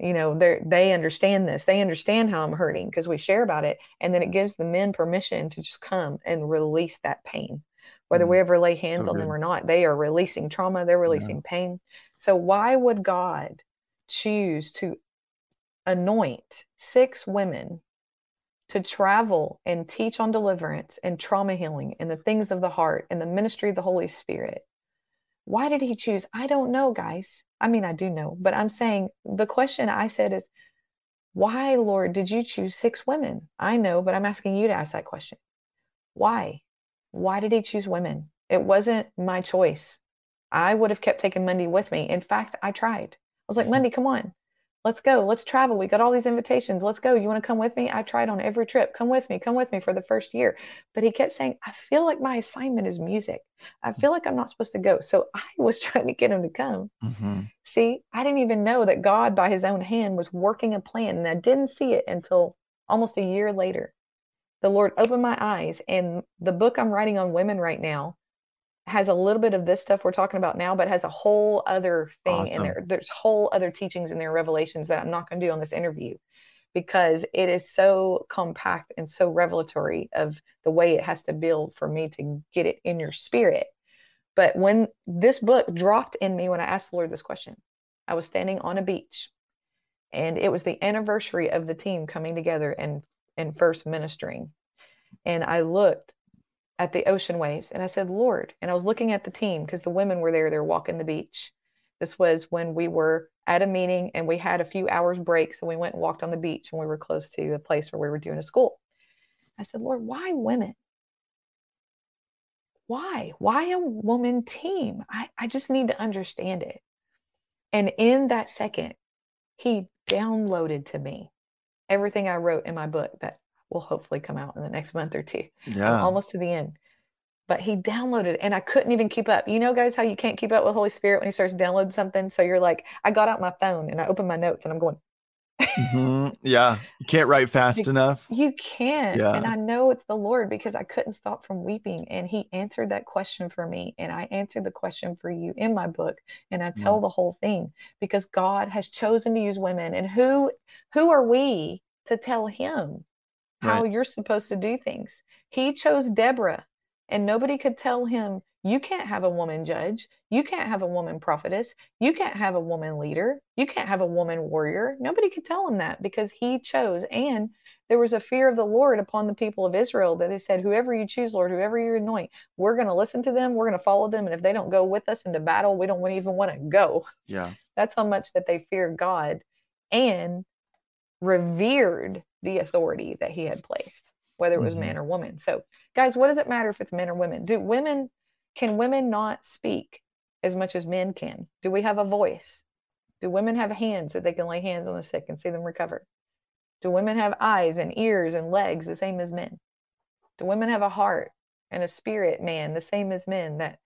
you know they they understand this they understand how i'm hurting because we share about it and then it gives the men permission to just come and release that pain whether we Mm. ever lay hands So on them or not they are releasing trauma they're releasing pain so why would god choose to anoint six women to travel and teach on deliverance and trauma healing and the things of the heart and the ministry of the Holy Spirit. Why did he choose? I don't know, guys. I mean, I do know, but I'm saying the question I said is, why, Lord, did you choose six women? I know, but I'm asking you to ask that question. Why? Why did he choose women? It wasn't my choice. I would have kept taking Monday with me. In fact, I tried. I was like, mm-hmm. Monday, come on. Let's go. Let's travel. We got all these invitations. Let's go. You want to come with me? I tried on every trip. Come with me. Come with me for the first year. But he kept saying, I feel like my assignment is music. I feel like I'm not supposed to go. So I was trying to get him to come. Mhm. See, I didn't even know that God, by his own hand, was working a plan. And I didn't see it until almost a year later. The Lord opened my eyes. And the book I'm writing on women right now has a little bit of this stuff we're talking about now, but has a whole other thing in there. There's whole other teachings in there, revelations that I'm not going to do on this interview because it is so compact and so revelatory of the way it has to build for me to get it in your spirit. But when this book dropped in me, when I asked the Lord this question, I was standing on a beach and it was the anniversary of the team coming together and, and first ministering. And I looked at the ocean waves and I said, Lord, and I was looking at the team because the women were there, they're walking the beach. This was when we were at a meeting and we had a few hours breaks and we went and walked on the beach and we were close to a place where we were doing a school. I said, Lord, why women? Why? Why a woman team? I, I just need to understand it. And in that second, he downloaded to me everything I wrote in my book that will hopefully come out in the next month or two. I'm Yeah. almost to the end. But he downloaded and I couldn't even keep up. You know, guys, how you can't keep up with Holy Spirit when he starts downloading something. So you're like, I got out my phone and I opened my notes and I'm going, Mhm. Yeah. You can't write fast You- enough. You can't. And I know it's the Lord because I couldn't stop from weeping. And He answered that question for me. And I answered the question for you in my book. And I tell the whole thing because God has chosen to use women. And who who are we to tell him how Right. you're supposed to do things? He chose Deborah, and nobody could tell him, you can't have a woman judge. You can't have a woman prophetess. You can't have a woman leader. You can't have a woman warrior. Nobody could tell him that because he chose. And there was a fear of the Lord upon the people of Israel that they said, Whoever you choose, Lord, whoever you anoint, we're going to listen to them. We're going to follow them. And if they don't go with us into battle, we don't even want to go. Yeah. That's how much that they feared God and revered the authority that he had placed, whether it was Mhm. man or woman. So, guys, what does it matter if it's men or women? Do women, can women not speak as much as men can? Do we have a voice? Do women have hands that they can lay hands on the sick and see them recover? Do women have eyes and ears and legs the same as men? Do women have a heart and a spirit, man, the same as men that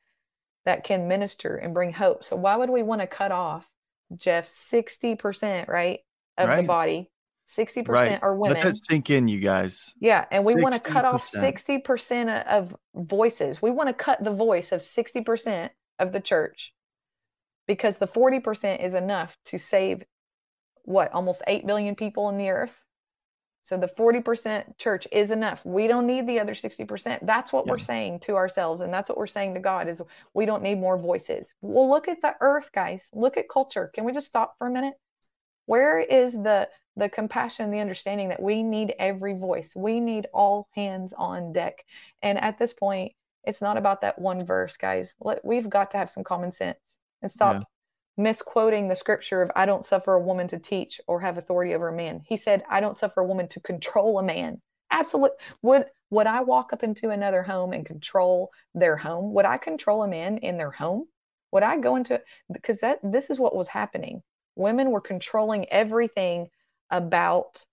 that can minister and bring hope? So why would we want to cut off Jeff 60%, right, of the body? 60% Right. are women. Let that sink in, you guys. Yeah, and we want to cut off 60%. 60% of voices. We want to cut the voice of 60% of the church because the 40% is enough to save what, almost 8 billion people in the earth? So the 40% church is enough. We don't need the other 60%. That's what Yeah. we're saying to ourselves. And that's what we're saying to God is we don't need more voices. Well, look at the earth, guys. Look at culture. Can we just stop for a minute? Where is the the compassion, the understanding that we need every voice. We need all hands on deck. And at this point, it's not about that one verse, guys. Let, we've got to have some common sense and stop Yeah. misquoting the scripture of I don't suffer a woman to teach or have authority over a man. He said, I don't suffer a woman to control a man. Absolutely. Would would I walk up into another home and control their home? Would I control a man in their home? Would I go into because that this is what was happening. Women were controlling everything about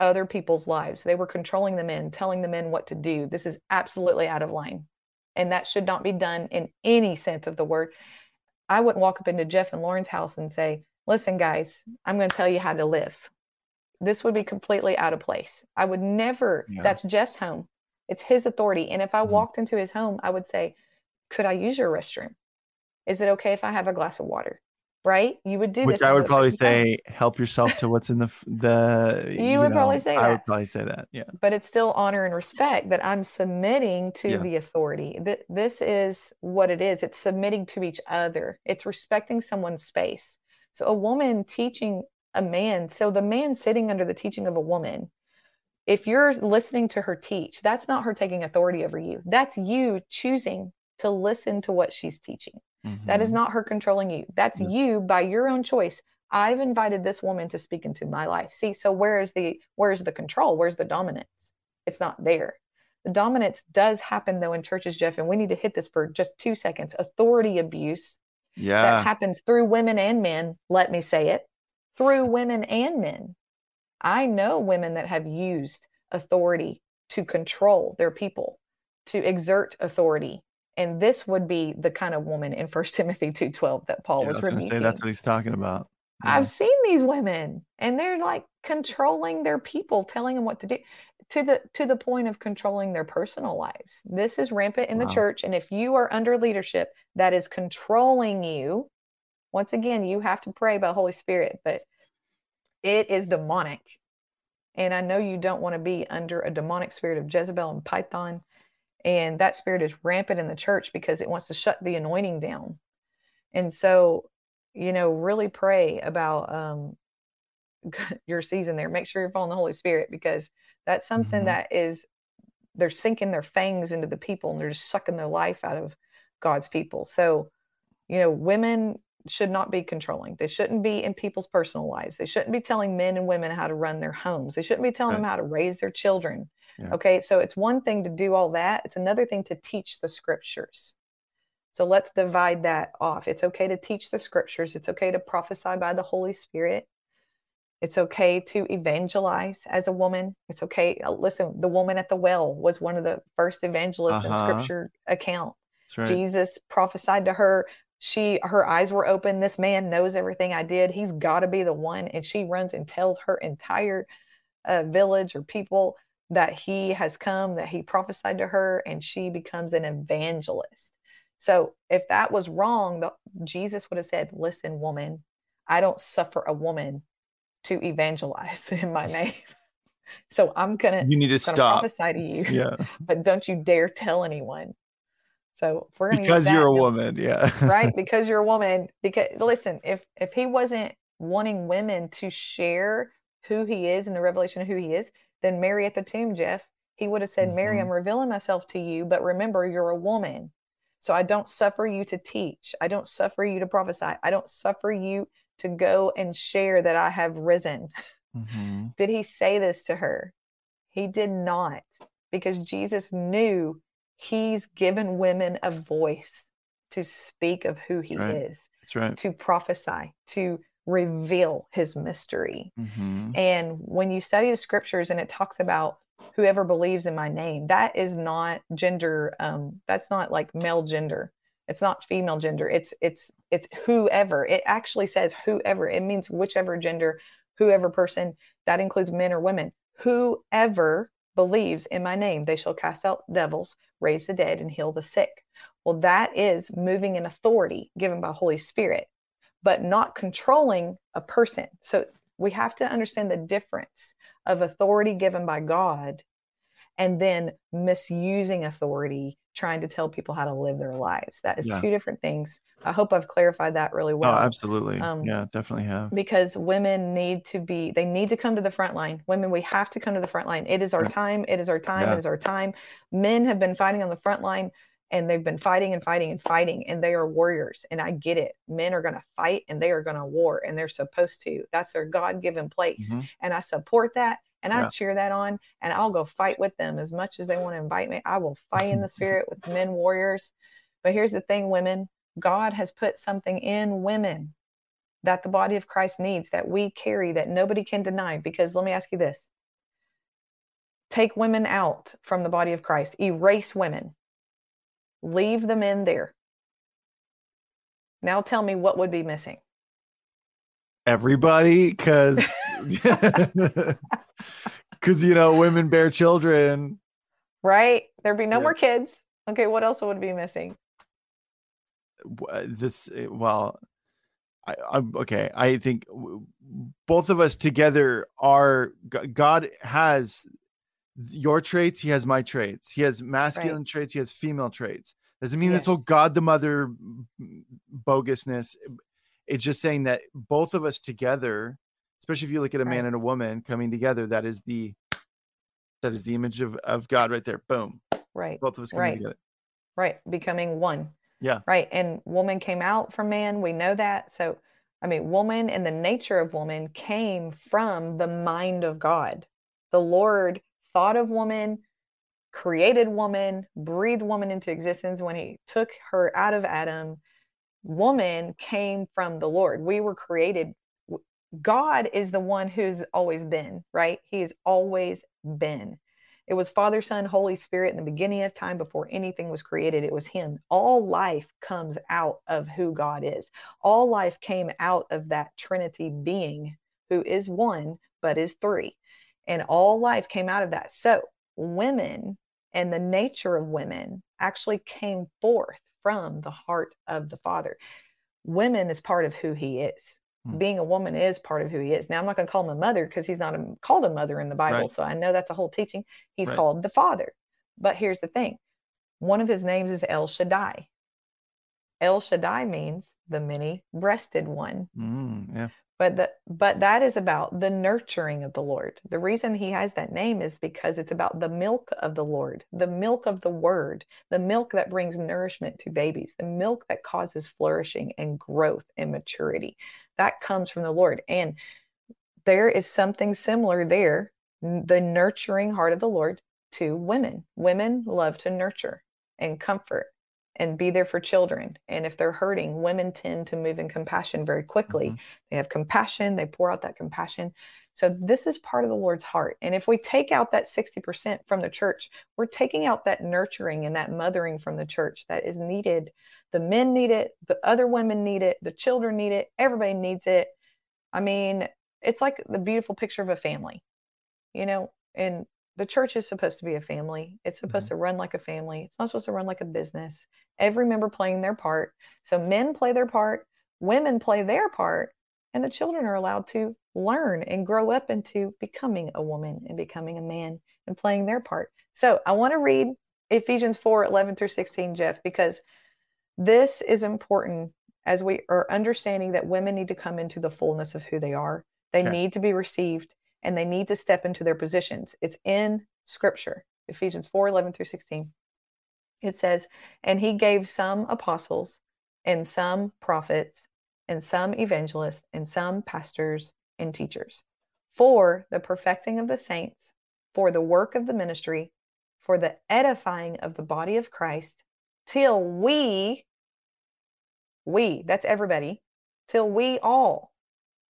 other people's lives. They were controlling the men, telling the men what to do. This is absolutely out of line. And that should not be done in any sense of the word. I wouldn't walk up into Jeff and Lauren's house and say, Listen, guys, I'm going to tell you how to live. This would be completely out of place. I would never, Yeah. that's Jeff's home. It's his authority. And if I Mhm. walked into his home, I would say, Could I use your restroom? Is it okay if I have a glass of water? Right? You would do Which. I would probably say, help yourself to what's in the the. You would probably say I would probably say that. Yeah. but it's still honor and respect that I'm submitting to Yeah. the authority. That this is what it is. It's submitting to each other. It's respecting someone's space. So a woman teaching a man, so the man sitting under the teaching of a woman, if you're listening to her teach, that's not her taking authority over you. That's you choosing to listen to what she's teaching. That is Mhm. not her controlling you. That's Yeah. you by your own choice. I've invited this woman to speak into my life. See, so where is the where's the control? Where's the dominance? It's not there. The dominance does happen though in churches, Jeff, and we need to hit this for just two seconds. Authority abuse Yeah. that happens through women and men. Let me say it through women and men. I know women that have used authority to control their people, to exert authority. And this would be the kind of woman in First Timothy 2:12 that Paul Yeah, I was was going to rebuking. say that's what he's talking about. Yeah. I've seen these women and they're like controlling their people, telling them what to do to the to the point of controlling their personal lives. This is rampant in the church and if you are under leadership that is controlling you, once again, you have to pray by Holy Spirit, but it is demonic. And I know you don't want to be under a demonic spirit of Jezebel and Python. And that spirit is rampant in the church because it wants to shut the anointing down. And so, you know, really pray about um, your season there. Make sure you're following the Holy Spirit because that's something Mhm. that is, they're sinking their fangs into the people and they're just sucking their life out of God's people. So, you know, women should not be controlling. They shouldn't be in people's personal lives. They shouldn't be telling men and women how to run their homes. They shouldn't be telling Right. them how to raise their children. Yeah. Okay. So it's one thing to do all that, it's another thing to teach the scriptures. So let's divide that off. It's okay to teach the scriptures, it's okay to prophesy by the Holy Spirit. It's okay to evangelize as a woman. It's okay. uh, Listen, the woman at the well was one of the first evangelists in Uh-huh. scripture account. That's right. Jesus prophesied to her. She her eyes were open. This man knows everything I did. He's got to be the one. And she runs and tells her entire uh, village or people that he has come, that he prophesied to her, and she becomes an evangelist. So if that was wrong, the, Jesus would have said, "Listen, woman, I don't suffer a woman to evangelize in my name. So I'm gonna, You need to stop. prophesy to you, Yeah. but don't you dare tell anyone." So we're gonna use Because you're a woman. Yeah. right because you're a woman because listen if if he wasn't wanting women to share who he is and the revelation of who he is then mary at the tomb jeff he would have said mary Mhm. i'm revealing myself to you but remember you're a woman so i don't suffer you to teach i don't suffer you to prophesy i don't suffer you to go and share that i have risen Mhm. did he say this to her? He did not, because Jesus knew he's given women a voice to speak of who he right. is, That's right. to prophesy, to reveal his mystery. Mhm. And when you study the scriptures and it talks about whoever believes in my name, that is not gender, um, that's not like male gender. It's not female gender. It's it's it's whoever. It actually says whoever. It means whichever gender, whoever person, that includes men or women. Whoever believes in my name, they shall cast out devils, raise the dead, and heal the sick. Well, that is moving in authority given by Holy Spirit, but not controlling a person. So we have to understand the difference of authority given by God and then misusing authority trying to tell people how to live their lives. That is Yeah. two different things. I hope I've clarified that really well. oh, absolutely. um, yeah, definitely have. because women need to be they need to come to the front line women we have to come to the front line it is our Yeah. time it is our time Yeah. it is our time men have been fighting on the front line and they've been fighting and fighting and fighting and they are warriors and i get it. Men are going to fight and they are going to war and they're supposed to. That's their god-given place Mhm. and i support that and i cheer that on and i'll go fight with them as much as they want to invite me. I will fight in the spirit with men warriors. But here's the thing women god has put something in women that the body of christ needs that we carry that nobody can deny because let me ask you this. Take women out from the body of christ. Erase women leave them in there now tell me what would be missing Everybody, because because you know women bear children. right there'd be no Yeah. more kids okay what else would be missing this uh, well I, I'm okay. I think both of us together are God has your traits. He has my traits. He has masculine traits. He has female traits. Doesn't mean this whole God the mother mm, bogusness. It's just saying that both of us together, especially if you look at a man and a woman coming together, that is the that is the image of, of God right there. Boom. right Both of us coming Right. together. right becoming one Yeah. right and woman came out from man we know that so i mean woman and the nature of woman came from the mind of god the lord thought of woman created woman breathed woman into existence when he took her out of adam woman came from the lord we were created god is the one who's always been right he has always been it was Father, Son, Holy Spirit in the beginning of time before anything was created. It was Him. All life comes out of who God is. All life came out of that Trinity being who is one, but is three. And all life came out of that. So, women and the nature of women actually came forth from the heart of the Father. Women is part of who He is. Hmm. Being a woman is part of who he is. Now, I'm not going to call him a mother because he's not a, called a mother in the Bible. Right. So I know that's a whole teaching. He's Right. called the Father. But here's the thing one of his names is El Shaddai. El Shaddai means the many breasted one. Mm, yeah. But the, but that is about the nurturing of the Lord. The reason he has that name is because it's about the milk of the Lord, the milk of the word, the milk that brings nourishment to babies, the milk that causes flourishing and growth and maturity. That comes from the Lord. And there is something similar there the nurturing heart of the Lord to women. Women love to nurture and comfort and be there for children. And if they're hurting, women tend to move in compassion very quickly. Mhm. They have compassion, they pour out that compassion. So, this is part of the Lord's heart. And if we take out that 60% from the church, we're taking out that nurturing and that mothering from the church that is needed. The men need it, the other women need it, the children need it, everybody needs it. I mean, it's like the beautiful picture of a family, you know, and the church is supposed to be a family. It's supposed mm-hmm. to run like a family. It's not supposed to run like a business. Every member playing their part. So men play their part, women play their part, and the children are allowed to learn and grow up into becoming a woman and becoming a man and playing their part. So I want to read Ephesians 4 11 through 16, Jeff, because this is important as we are understanding that women need to come into the fullness of who they are. They Okay. need to be received and they need to step into their positions. It's in scripture, Ephesians 4 11 through 16. It says, And he gave some apostles, and some prophets, and some evangelists, and some pastors and teachers for the perfecting of the saints, for the work of the ministry, for the edifying of the body of Christ, till we, we, that's everybody, till we all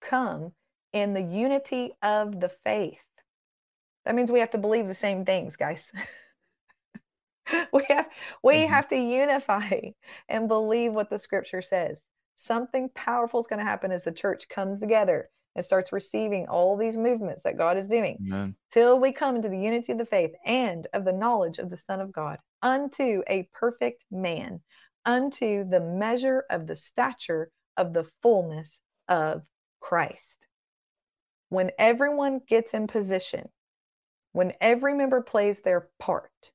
come in the unity of the faith. That means we have to believe the same things, guys. we have we Mhm. have to unify and believe what the scripture says. Something powerful is going to happen as the church comes together and starts receiving all these movements that God is doing Amen. till we come into the unity of the faith and of the knowledge of the Son of God, unto a perfect man, unto the measure of the stature of the fullness of Christ. When everyone gets in position, when every member plays their part,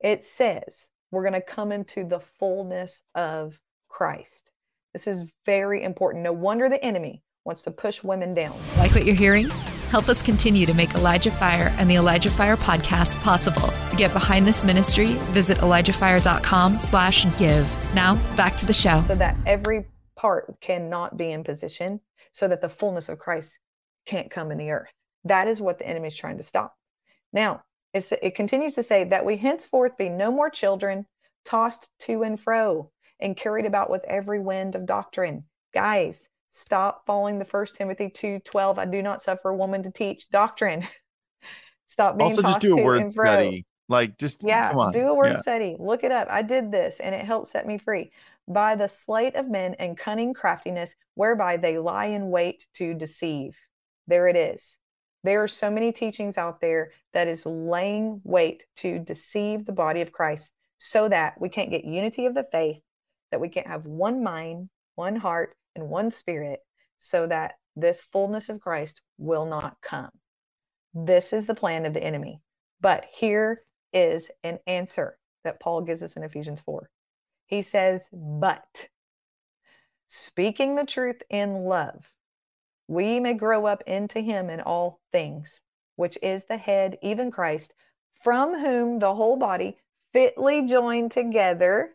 it says we're going to come into the fullness of Christ. This is very important. No wonder the enemy wants to push women down. Like what you're hearing? Help us continue to make Elijah Fire and the Elijah Fire podcast possible. To get behind this ministry, visit ElijahFire.com slash give. Now, back to the show. So that every part cannot be in position so that the fullness of Christ can't come in the earth. That is what the enemy is trying to stop. Now, it continues to say that we henceforth be no more children tossed to and fro and carried about with every wind of doctrine. Guys, stop following the first Timothy 2:12. I do not suffer a woman to teach doctrine. stop being also just do a word study. Like just yeah, do a word yeah. study. Look it up. I did this and it helped set me free. By the sleight of men and cunning craftiness, whereby they lie in wait to deceive. There it is. There are so many teachings out there that is laying wait to deceive the body of Christ so that we can't get unity of the faith, that we can't have one mind, one heart, and one spirit, so that this fullness of Christ will not come. This is the plan of the enemy. But here is an answer that Paul gives us in Ephesians 4. He says, But speaking the truth in love, we may grow up into him in all things, which is the head, even Christ, from whom the whole body, fitly joined together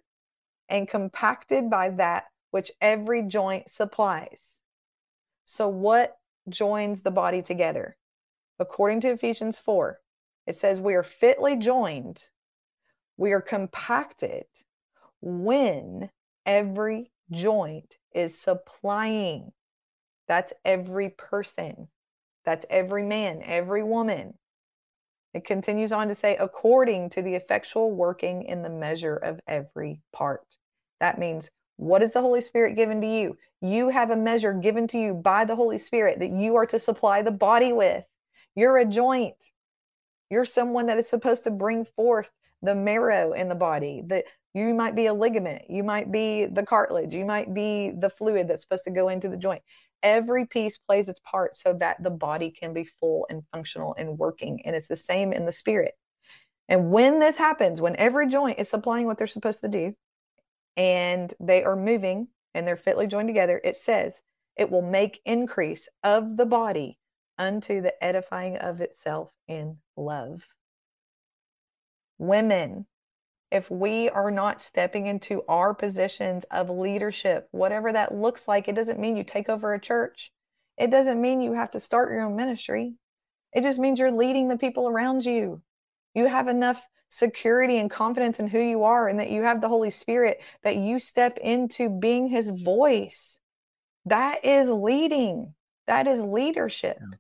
and compacted by that which every joint supplies. So, what joins the body together? According to Ephesians 4, it says we are fitly joined, we are compacted when every joint is supplying that's every person. That's every man, every woman. It continues on to say, according to the effectual working in the measure of every part. That means, what is the Holy Spirit given to you? You have a measure given to you by the Holy Spirit that you are to supply the body with. You're a joint. You're someone that is supposed to bring forth the marrow in the body. That you might be a ligament. You might be the cartilage. You might be the fluid that's supposed to go into the joint every piece plays its part so that the body can be full and functional and working. And it's the same in the spirit. And when this happens, when every joint is supplying what they're supposed to do and they are moving and they're fitly joined together, it says it will make increase of the body unto the edifying of itself in love. Women, if we are not stepping into our positions of leadership, whatever that looks like, it doesn't mean you take over a church. It doesn't mean you have to start your own ministry. It just means you're leading the people around you. You have enough security and confidence in who you are and that you have the Holy Spirit that you step into being his voice. That is leading. That is leadership. Yeah.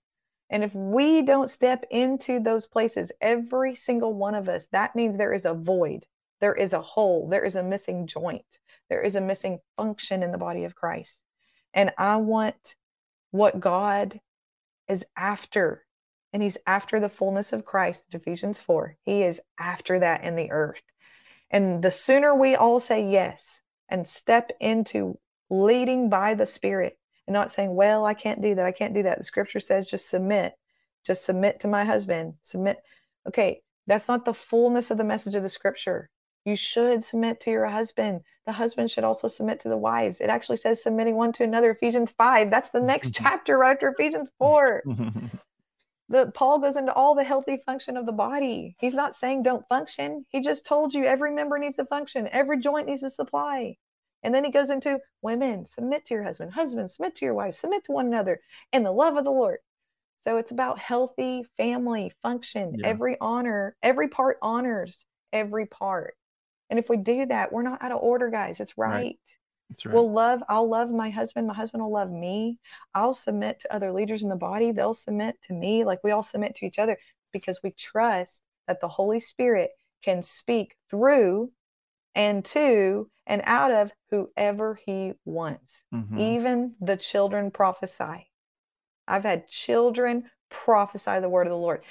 And if we don't step into those places, every single one of us, that means there is a void there is a hole, there is a missing joint, there is a missing function in the body of Christ. And I want what God is after. And he's after the fullness of Christ, Ephesians 4. He is after that in the earth. And the sooner we all say yes and step into leading by the Spirit and not saying, well, I can't do that. I can't do that. The scripture says just submit, just submit to my husband, submit. Okay, that's not the fullness of the message of the scripture. You should submit to your husband. The husband should also submit to the wives. It actually says submitting one to another, Ephesians 5. That's the next chapter right after Ephesians 4. the Paul goes into all the healthy function of the body. He's not saying don't function. He just told you every member needs to function, every joint needs to supply. And then he goes into women, submit to your husband, husband, submit to your wife, submit to one another in the love of the Lord. So it's about healthy family function. Yeah. Every honor, every part honors every part. And if we do that, we're not out of order, guys. It's right. right. That's right. We'll love, I'll love my husband. My husband will love me. I'll submit to other leaders in the body. They'll submit to me. Like we all submit to each other because we trust that the Holy Spirit can speak through and to and out of whoever he wants. Mm-hmm. Even the children prophesy. I've had children prophesy the word of the Lord.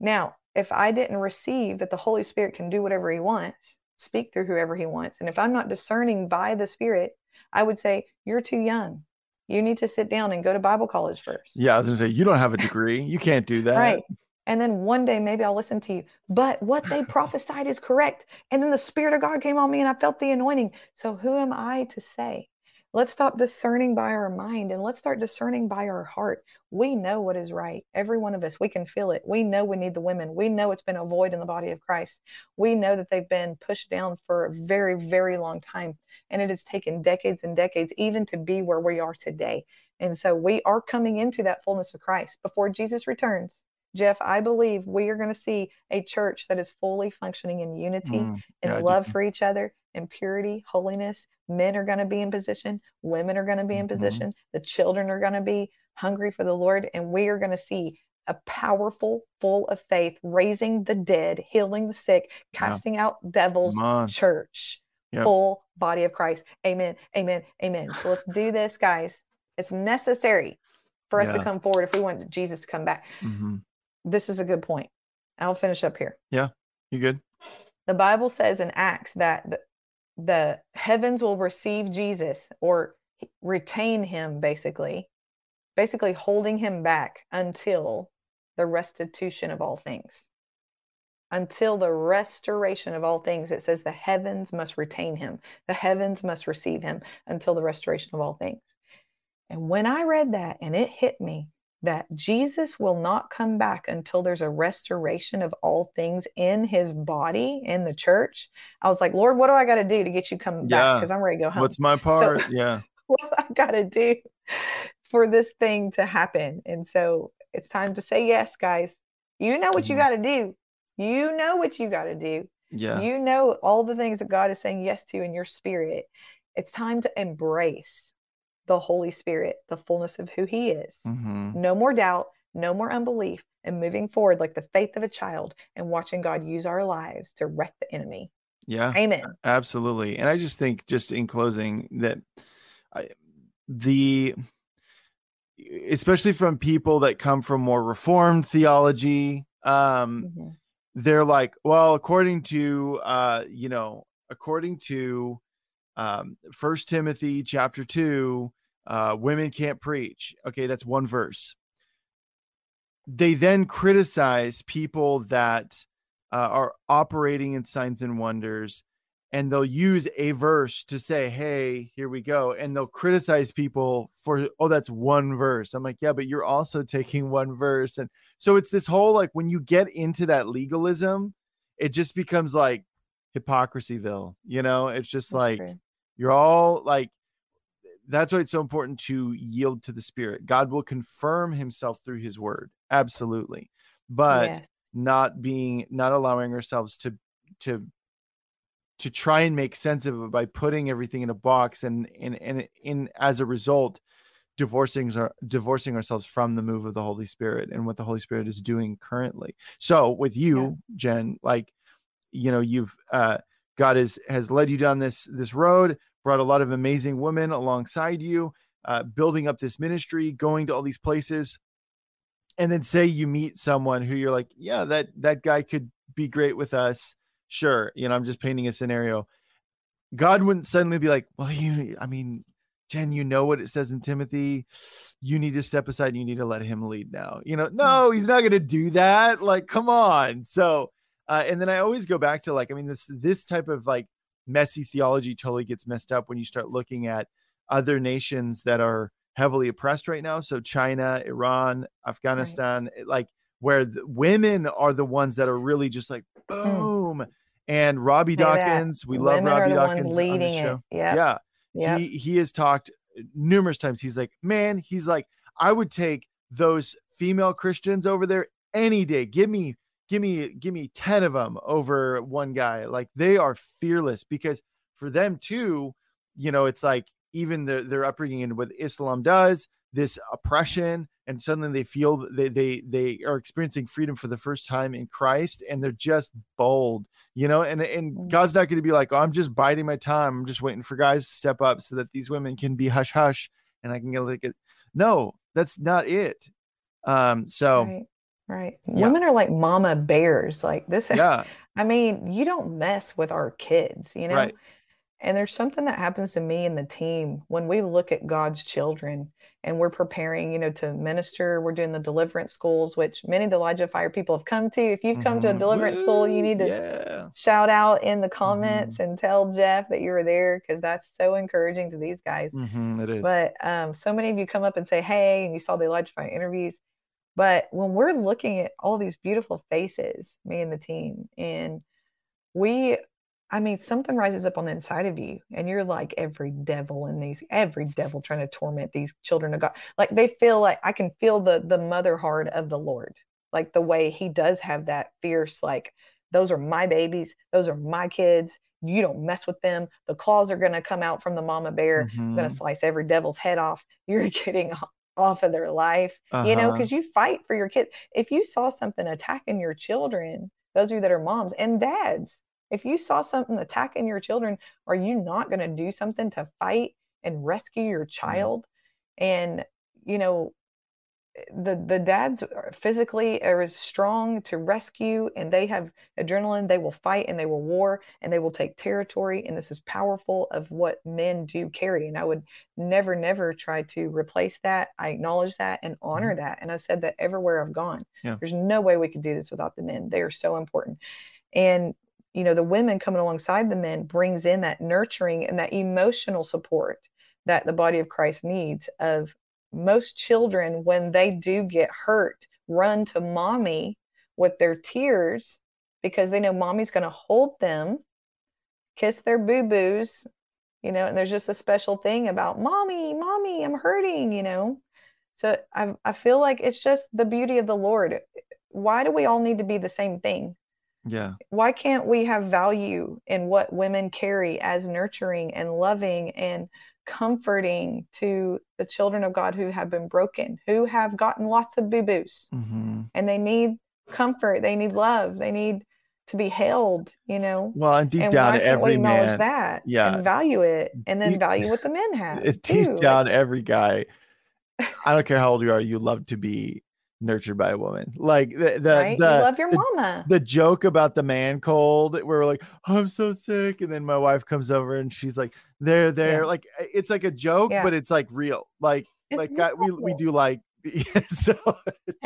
Now, if I didn't receive that the Holy Spirit can do whatever he wants, speak through whoever he wants. And if I'm not discerning by the Spirit, I would say, You're too young. You need to sit down and go to Bible college first. Yeah, I was gonna say you don't have a degree. You can't do that. Right. And then one day maybe I'll listen to you. But what they prophesied is correct. And then the Spirit of God came on me and I felt the anointing. So who am I to say? Let's stop discerning by our mind and let's start discerning by our heart. We know what is right. Every one of us, we can feel it. We know we need the women. We know it's been a void in the body of Christ. We know that they've been pushed down for a very, very long time. And it has taken decades and decades even to be where we are today. And so we are coming into that fullness of Christ before Jesus returns. Jeff, I believe we are going to see a church that is fully functioning in unity Mm, and yeah, love for each other and purity, holiness. Men are going to be in position, women are going to be in Mhm. position, the children are going to be hungry for the Lord, and we are going to see a powerful, full of faith, raising the dead, healing the sick, Yeah. casting out devils church, Yep. full body of Christ. Amen. Amen. Amen. So let's do this, guys. It's necessary for us to come forward if we want Jesus to come back. hmm This is a good point. I'll finish up here. Yeah, you good? The Bible says in Acts that the, heavens will receive Jesus or retain him, basically, basically holding him back until the restitution of all things. Until the restoration of all things, it says the heavens must retain him, the heavens must receive him until the restoration of all things. And when I read that and it hit me that Jesus will not come back until there's a restoration of all things in his body in the church, I was like, Lord, what do I got to do to get you come back? Because I'm ready to go home What's my part? yeah. what I got to do for this thing to happen? And so it's time to say yes, guys. You know what you Mhm. got to do. You know what you got to do. Yeah. You know all the things that God is saying yes to in your spirit. It's time to embrace the Holy Spirit, the fullness of who He is. hmm No more doubt, no more unbelief, and moving forward like the faith of a child and watching God use our lives to wreck the enemy. Yeah. Amen. Absolutely. And I just think, just in closing, that I, the, especially from people that come from more reformed theology, um, Mhm. they're like, well, according to, uh, you know, according to um, First Timothy chapter two, uh, women can't preach. Okay, that's one verse. They then criticize people that uh, are operating in signs and wonders, and they'll use a verse to say, "Hey, here we go," and they'll criticize people for, "Oh, that's one verse." I'm like, "Yeah, but you're also taking one verse," and so it's this whole like when you get into that legalism, it just becomes like hypocrisyville. You know, it's just like. You're all like that's why it's so important to yield to the spirit. God will confirm himself through his word absolutely but Yes. not being not allowing ourselves to to to try and make sense of it by putting everything in a box and and and in as a result divorcing our divorcing ourselves from the move of the holy spirit and what the holy spirit is doing currently. So with you jen like you know you've uh god has has led you down this this road brought a lot of amazing women alongside you uh building up this ministry going to all these places. And then say you meet someone who you're like yeah that that guy could be great with us. Sure you know i'm just painting a scenario. God wouldn't suddenly be like well you i mean jen you know what it says in timothy? You need to step aside you need to let him lead now. You know no he's not going to do that. Like come on. So uh, and then i always go back to like i mean this this type of like messy theology totally gets messed up when you start looking at other nations that are heavily oppressed right now. So china iran afghanistan it- like where the women are the ones that are really just like boom. And robby Say that. dawkins we love Women are robby dawkins on the show. Yep. yeah. Yep. he he has talked numerous times. He's like man he's like i would take those female christians over there any day. Give me give me give me 10 of them over one guy like they are fearless because for them too you know it's like even their, their upbringing and what islam does this oppression and suddenly they feel they they they are experiencing freedom for the first time in christ and they're just bold you know and and Mm. god's not going to be like oh i'm just biding my time i'm just waiting for guys to step up so that these women can be hush hush and i can get like it no that's not it um so Right. Right. Yeah. Women are like mama bears. Like this. yeah I mean, you don't mess with our kids, you know? Right. And there's something that happens to me and the team when we look at God's children and we're preparing, you know, to minister. We're doing the deliverance schools, which many of the Elijah Fire people have come to. If you've come mm-hmm. to a mm-hmm. deliverance Woo, school, you need to yeah. shout out in the comments mm-hmm. and tell Jeff that you were there because that's so encouraging to these guys. Mm-hmm, it is. But um, so many of you come up and say, hey, and you saw the Elijah Fire interviews. But when we're looking at all these beautiful faces, me and the team, and we I mean, something rises up on the inside of you, and you're like every devil in these, every devil trying to torment these children of God. Like they feel like I can feel the the mother heart of the Lord, like the way He does have that fierce, like those are my babies, those are my kids. You don't mess with them. The claws are going to come out from the mama bear. Mm-hmm. going to slice every devil's head off. You're getting off of their life, uh-huh. you know, because uh-huh. you fight for your kids. If you saw something attacking your children, those of you that are moms and dads, if you saw something attacking your children, are you not going to do something to fight and rescue your mm-hmm. child? And, you know, the the dads physically are as strong to rescue and they have adrenaline they will fight and they will war and they will take territory and this is powerful of what men do carry and i would never never try to replace that i acknowledge that and honor mm-hmm. that and i've said that everywhere i've gone yeah. there's no way we could do this without the men they are so important and you know the women coming alongside the men brings in that nurturing and that emotional support that the body of christ needs of most children when they do get hurt run to mommy with their tears because they know mommy's going to hold them kiss their boo-boos you know and there's just a special thing about mommy mommy i'm hurting you know? So I, I feel like it's just the beauty of the lord. Why do we all need to be the same thing? Yeah. Why can't we have value in what women carry as nurturing and loving and comforting to the children of God who have been broken, who have gotten lots of boo boos mm-hmm. and they need comfort, they need love, they need to be held, you know. Well, and deep and down, every man, that, yeah, and value it, and then deep, value what the men have. Deep too. down, every guy, I don't care how old you are, you love to be nurtured by a woman. Like the the, right? the you love your the, mama. The joke about the man cold, where we're like, oh, I'm so sick, and then my wife comes over and she's like, They're there." Yeah. Like it's like a joke, yeah. but it's like real. Like it's like we we do like. so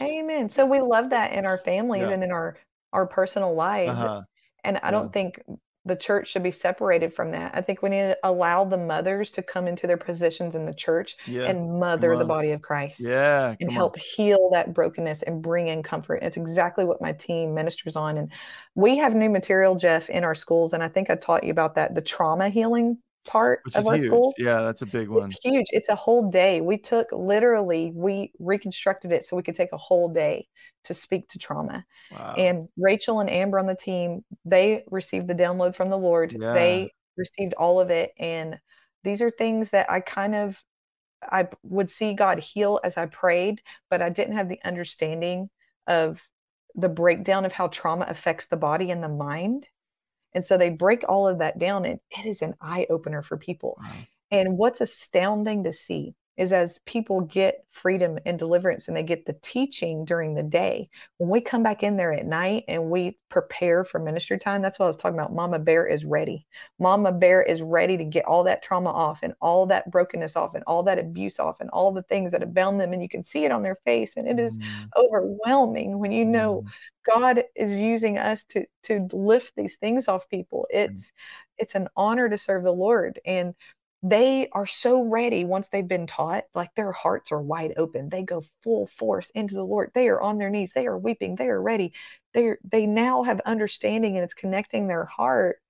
Amen. So we love that in our families yeah. and in our our personal lives. Uh-huh. And I don't think the church should be separated from that. I think we need to allow the mothers to come into their positions in the church yeah, and mother the body of Christ. Yeah. And help on. heal that brokenness and bring in comfort. It's exactly what my team ministers on. And we have new material, Jeff, in our schools. And I think I taught you about that the trauma healing part Which of our huge. school. Yeah, that's a big one. It's huge. It's a whole day. We took literally, we reconstructed it so we could take a whole day to speak to trauma. Wow. And Rachel and Amber on the team, they received the download from the Lord. Yeah. They received all of it. And these are things that I kind of I would see God heal as I prayed, but I didn't have the understanding of the breakdown of how trauma affects the body and the mind. And so they break all of that down, and it is an eye opener for people. Wow. And what's astounding to see is as people get freedom and deliverance and they get the teaching during the day, when we come back in there at night and we prepare for ministry time, that's what I was talking about. Mama Bear is ready. Mama Bear is ready to get all that trauma off and all that brokenness off and all that abuse off and all the things that have bound them. And you can see it on their face. And it is mm. overwhelming when you know mm. God is using us to to lift these things off people. Mm. It's mm. it's an honor to serve the Lord. And they are so ready once they've been taught, like their hearts are wide open. They go full force into the Lord. They are on their knees. They are weeping. They are ready. They they now have understanding and it's connecting their heart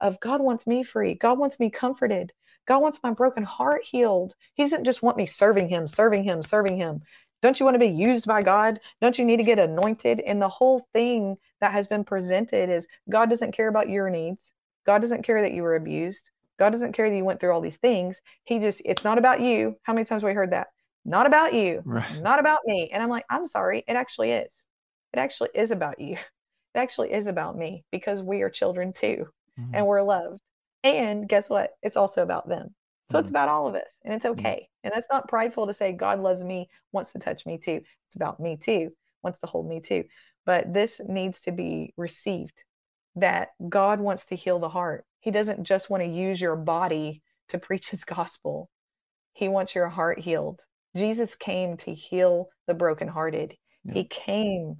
of God wants me free. God wants me comforted. God wants my broken heart healed. He doesn't just want me serving him, serving him, serving him. Don't you want to be used by God? Don't you need to get anointed? And the whole thing that has been presented is God doesn't care about your needs. God doesn't care that you were abused. God doesn't care that you went through all these things. He just, it's not about you. How many times have we heard that? Not about you, right. not about me. And I'm like, I'm sorry. It actually is. It actually is about you. It actually is about me because we are children too mm-hmm. and we're loved. And guess what? It's also about them. So mm-hmm. it's about all of us and it's mm-hmm. okay. Mm-hmm. And that's not prideful to say God loves me, wants to touch me too. It's about me too, wants to hold me too. But this needs to be received that God wants to heal the heart. He doesn't just want to use your body to preach his gospel. He wants your heart healed. Jesus came to heal the brokenhearted. Yeah. He came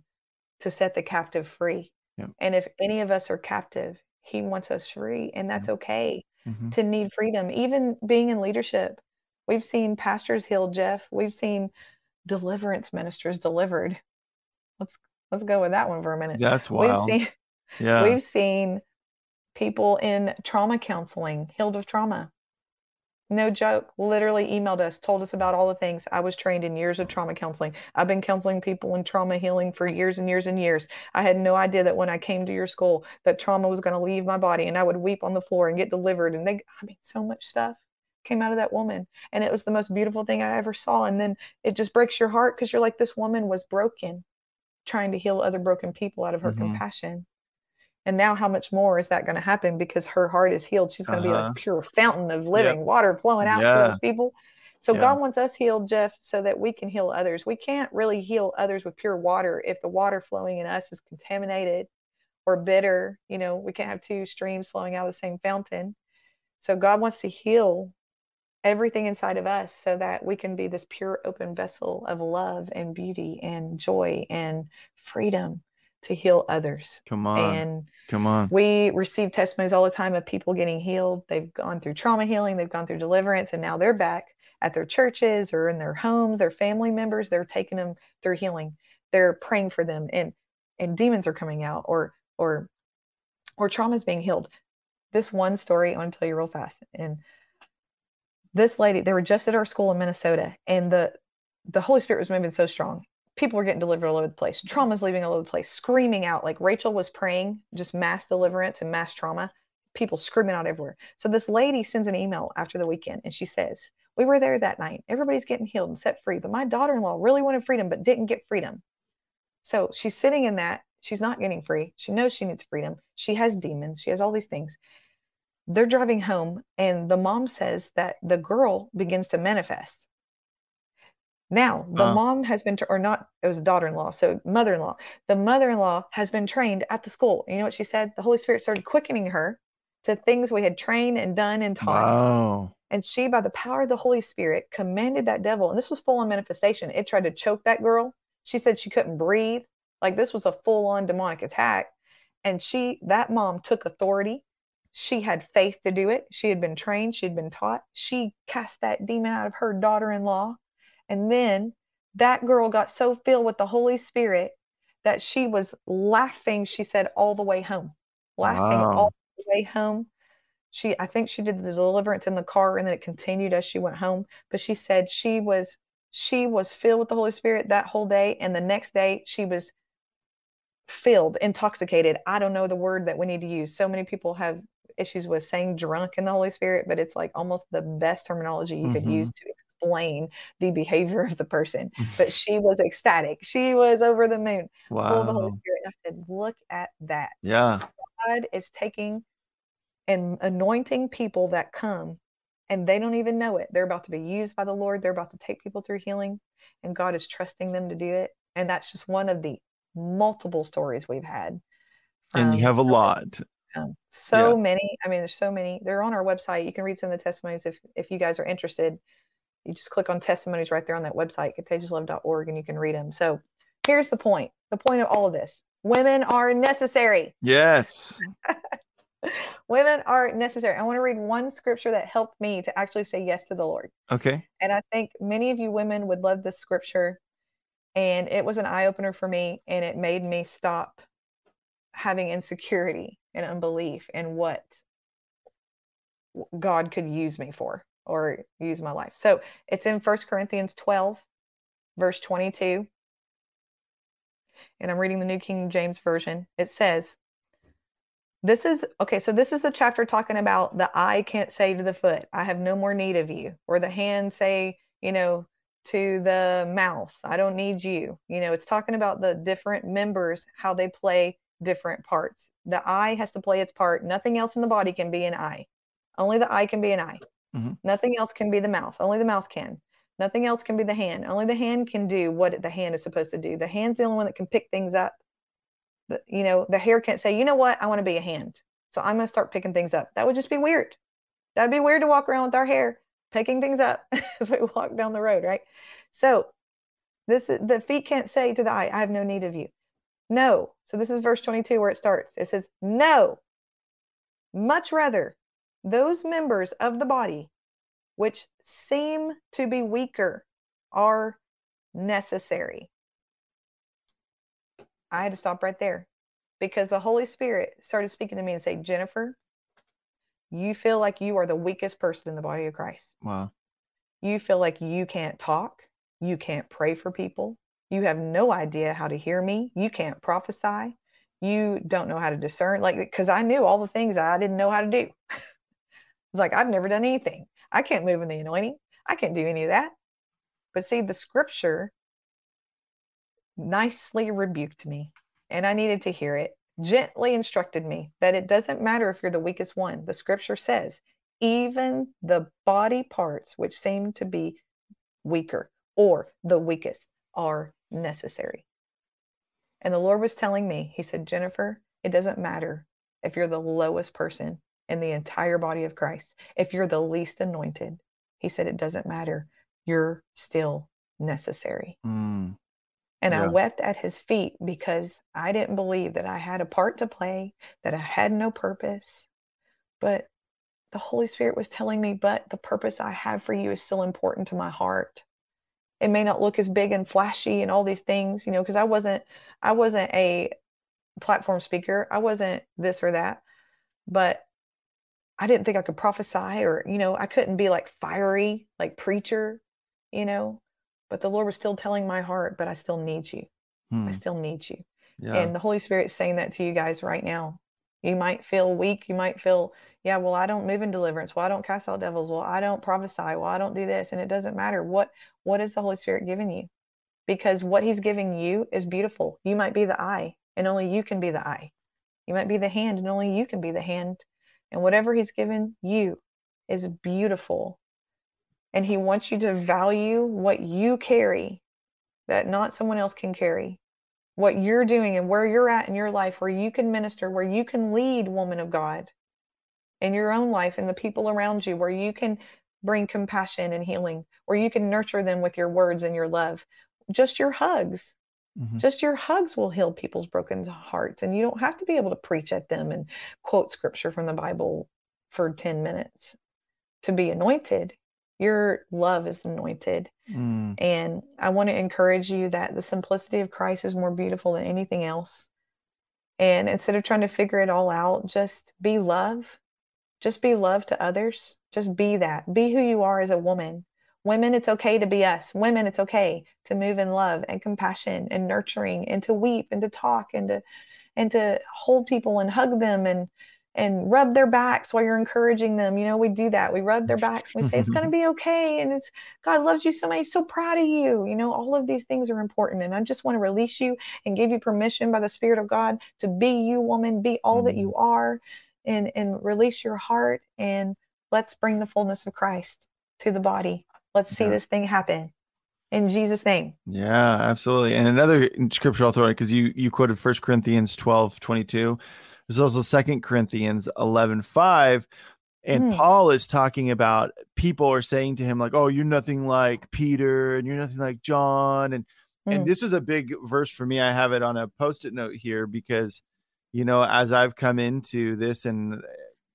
to set the captive free. Yeah. And if any of us are captive, he wants us free, and that's okay Mhm. to need freedom. Even being in leadership, we've seen pastors healed, Jeff. We've seen deliverance ministers delivered. Let's let's go with that one for a minute. That's We've seen yeah. we've seen people in trauma counseling healed of trauma. No joke. Literally emailed us, told us about all the things. I was trained in years of trauma counseling. I've been counseling people in trauma healing for years and years and years. I had no idea that when I came to your school that trauma was going to leave my body and I would weep on the floor and get delivered and they I mean so much stuff came out of that woman and it was the most beautiful thing I ever saw and then it just breaks your heart cuz you're like this woman was broken trying to heal other broken people out of her Mhm. compassion. And now, how much more is that going to happen because her heart is healed? She's going to be Uh-huh. like pure fountain of living water flowing out Yeah. to those people. So Yeah. God wants us healed, Jeff, so that we can heal others. We can't really heal others with pure water if the water flowing in us is contaminated or bitter. You know, we can't have two streams flowing out of the same fountain. So God wants to heal everything inside of us so that we can be this pure open vessel of love and beauty and joy and freedom to heal others. Come on. And Come on. we receive testimonies all the time of people getting healed. They've gone through trauma healing, they've gone through deliverance, and now they're back at their churches or in their homes, their family members, they're taking them through healing. They're praying for them and and demons are coming out or or or trauma is being healed. This one story I want to tell you real fast. And this lady, they were just at our school in Minnesota, and the the Holy Spirit was moving so strong. People were getting delivered all over the place. Trauma's leaving all over the place, screaming out like Rachel was praying, just mass deliverance and mass trauma. People screaming out everywhere. So this lady sends an email after the weekend, and she says, "We were there that night. Everybody's getting healed and set free, but my daughter-in-law really wanted freedom, but didn't get freedom. So she's sitting in that. She's not getting free. She knows she needs freedom. She has demons. She has all these things. They're driving home, and the mom says that the girl begins to manifest. Now, the Uh. mom has been, tra- or not, it was daughter in law, so mother in law. The mother in law has been trained at the school. You know what she said? The Holy Spirit started quickening her to things we had trained and done and taught. Wow. And she, by the power of the Holy Spirit, commanded that devil. And this was full on manifestation. It tried to choke that girl. She said she couldn't breathe. Like this was a full on demonic attack. And she, that mom took authority. She had faith to do it. She had been trained. She had been taught. She cast that demon out of her daughter in law. And then that girl got so filled with the Holy Spirit that she was laughing, she said, all the way home. Laughing Wow. all the way home she i think she did the deliverance in the car and then it continued as she went home but she said she was she was filled with the holy spirit that whole day and the next day she was filled intoxicated i don't know the word that we need to use so many people have issues with saying drunk in the holy spirit but it's like almost the best terminology you could use mm-hmm. to explain the behavior of the person but she was ecstatic she was over the moon full of the holy spirit and i said look at that Yeah. God is taking and anointing people that come and they don't even know it. They're about to be used by the Lord. They're about to take people through healing, and God is trusting them to do it. And that's just one of the multiple stories we've had. And you have a lot. Um, so Yeah. many. I mean, there's so many. They're on our website. You can read some of the testimonies if if you guys are interested. You just click on testimonies right there on that website, contagiouslove.org, and you can read them. So here's the point. The point of all of this: women are necessary. Yes. Women are necessary. I want to read one scripture that helped me to actually say yes to the Lord. Okay. And I think many of you women would love this scripture. And it was an eye opener for me. And it made me stop having insecurity and unbelief in what God could use me for or use my life. So it's in First Corinthians 12, verse 22. And I'm reading the New King James Version. It says, this is okay. So, this is the chapter talking about the eye can't say to the foot, I have no more need of you, or the hand say, you know, to the mouth, I don't need you. You know, it's talking about the different members, how they play different parts. The eye has to play its part. Nothing else in the body can be an eye. Only the eye can be an eye. Mhm. Nothing else can be the mouth. Only the mouth can. Nothing else can be the hand. Only the hand can do what the hand is supposed to do. The hand's the only one that can pick things up. The, you know, the hair can't say, you know what, I want to be a hand. So I'm going to start picking things up. That would just be weird. That'd be weird to walk around with our hair picking things up as we walk down the road, right? So this is the feet can't say to the eye, I have no need of you. No. So this is verse 22 where it starts. It says, No. Much rather, those members of the body which seem to be weaker are necessary. I had to stop right there because the Holy Spirit started speaking to me and say, Jennifer, you feel like you are the weakest person in the body of Christ. Wow. You feel like you can't talk, you can't pray for people, you have no idea how to hear me, you can't prophesy, you don't know how to discern. Like, because I knew all the things I didn't know how to do. it's like, I've never done anything. I can't move in the anointing, I can't do any of that. But see, the scripture nicely rebuked me, and I needed to hear it gently instructed me that it doesn't matter if you're the weakest one. The scripture says, even the body parts which seem to be weaker or the weakest are necessary. And the Lord was telling me, He said, Jennifer, it doesn't matter if you're the lowest person in the entire body of Christ, if you're the least anointed. He said, it doesn't matter. You're still necessary. Mm. And Yeah. I wept at his feet because I didn't believe that I had a part to play, that I had no purpose. But the Holy Spirit was telling me, but the purpose I have for you is still important to my heart. It may not look as big and flashy and all these things, you know, because I wasn't I wasn't a platform speaker. I wasn't this or that. But I didn't think I could prophesy or, you know, I couldn't be like fiery, like preacher, you know. But the Lord was still telling my heart, but I still need you. Hmm. I still need you. Yeah. And the Holy Spirit's saying that to you guys right now. You might feel weak. You might feel, yeah, well, I don't move in deliverance. Well, I don't cast out devils. Well, I don't prophesy. Well, I don't do this. And it doesn't matter. What what is the Holy Spirit giving you? Because what he's giving you is beautiful. You might be the eye, and only you can be the eye. You might be the hand, and only you can be the hand. And whatever he's given you is beautiful. And he wants you to value what you carry that not someone else can carry what you're doing and where you're at in your life, where you can minister, where you can lead, woman of God, in your own life and the people around you, where you can bring compassion and healing, where you can nurture them with your words and your love. Just your hugs, Mhm. just your hugs will heal people's broken hearts. And you don't have to be able to preach at them and quote scripture from the Bible for 10 minutes to be anointed. Your love is anointed. Mm. And I want to encourage you that the simplicity of Christ is more beautiful than anything else. And instead of trying to figure it all out, just be love. Just be love to others. Just be that. Be who you are as a woman. Women, it's okay to be us. Women, it's okay to move in love and compassion and nurturing and to weep and to talk and to and to hold people and hug them and and rub their backs while you're encouraging them. You know, we do that. We rub their backs and we say it's going to be okay and it's God loves you so much. He's so proud of you. You know, all of these things are important. And I just want to release you and give you permission by the Spirit of God to be you, woman, be all that mm-hmm. you are, and, and release your heart. And let's bring the fullness of Christ to the body. Let's see Yeah. this thing happen. In Jesus' name. Yeah, absolutely. And another scripture I'll throw in because you you quoted First Corinthians 12, 22. There's also Second Corinthians 11, 5. And Hmm. Paul is talking about people are saying to him, like, oh, you're nothing like Peter and you're nothing like John. And and Mm. this is a big verse for me. I have it on a post-it note here because, you know, as I've come into this and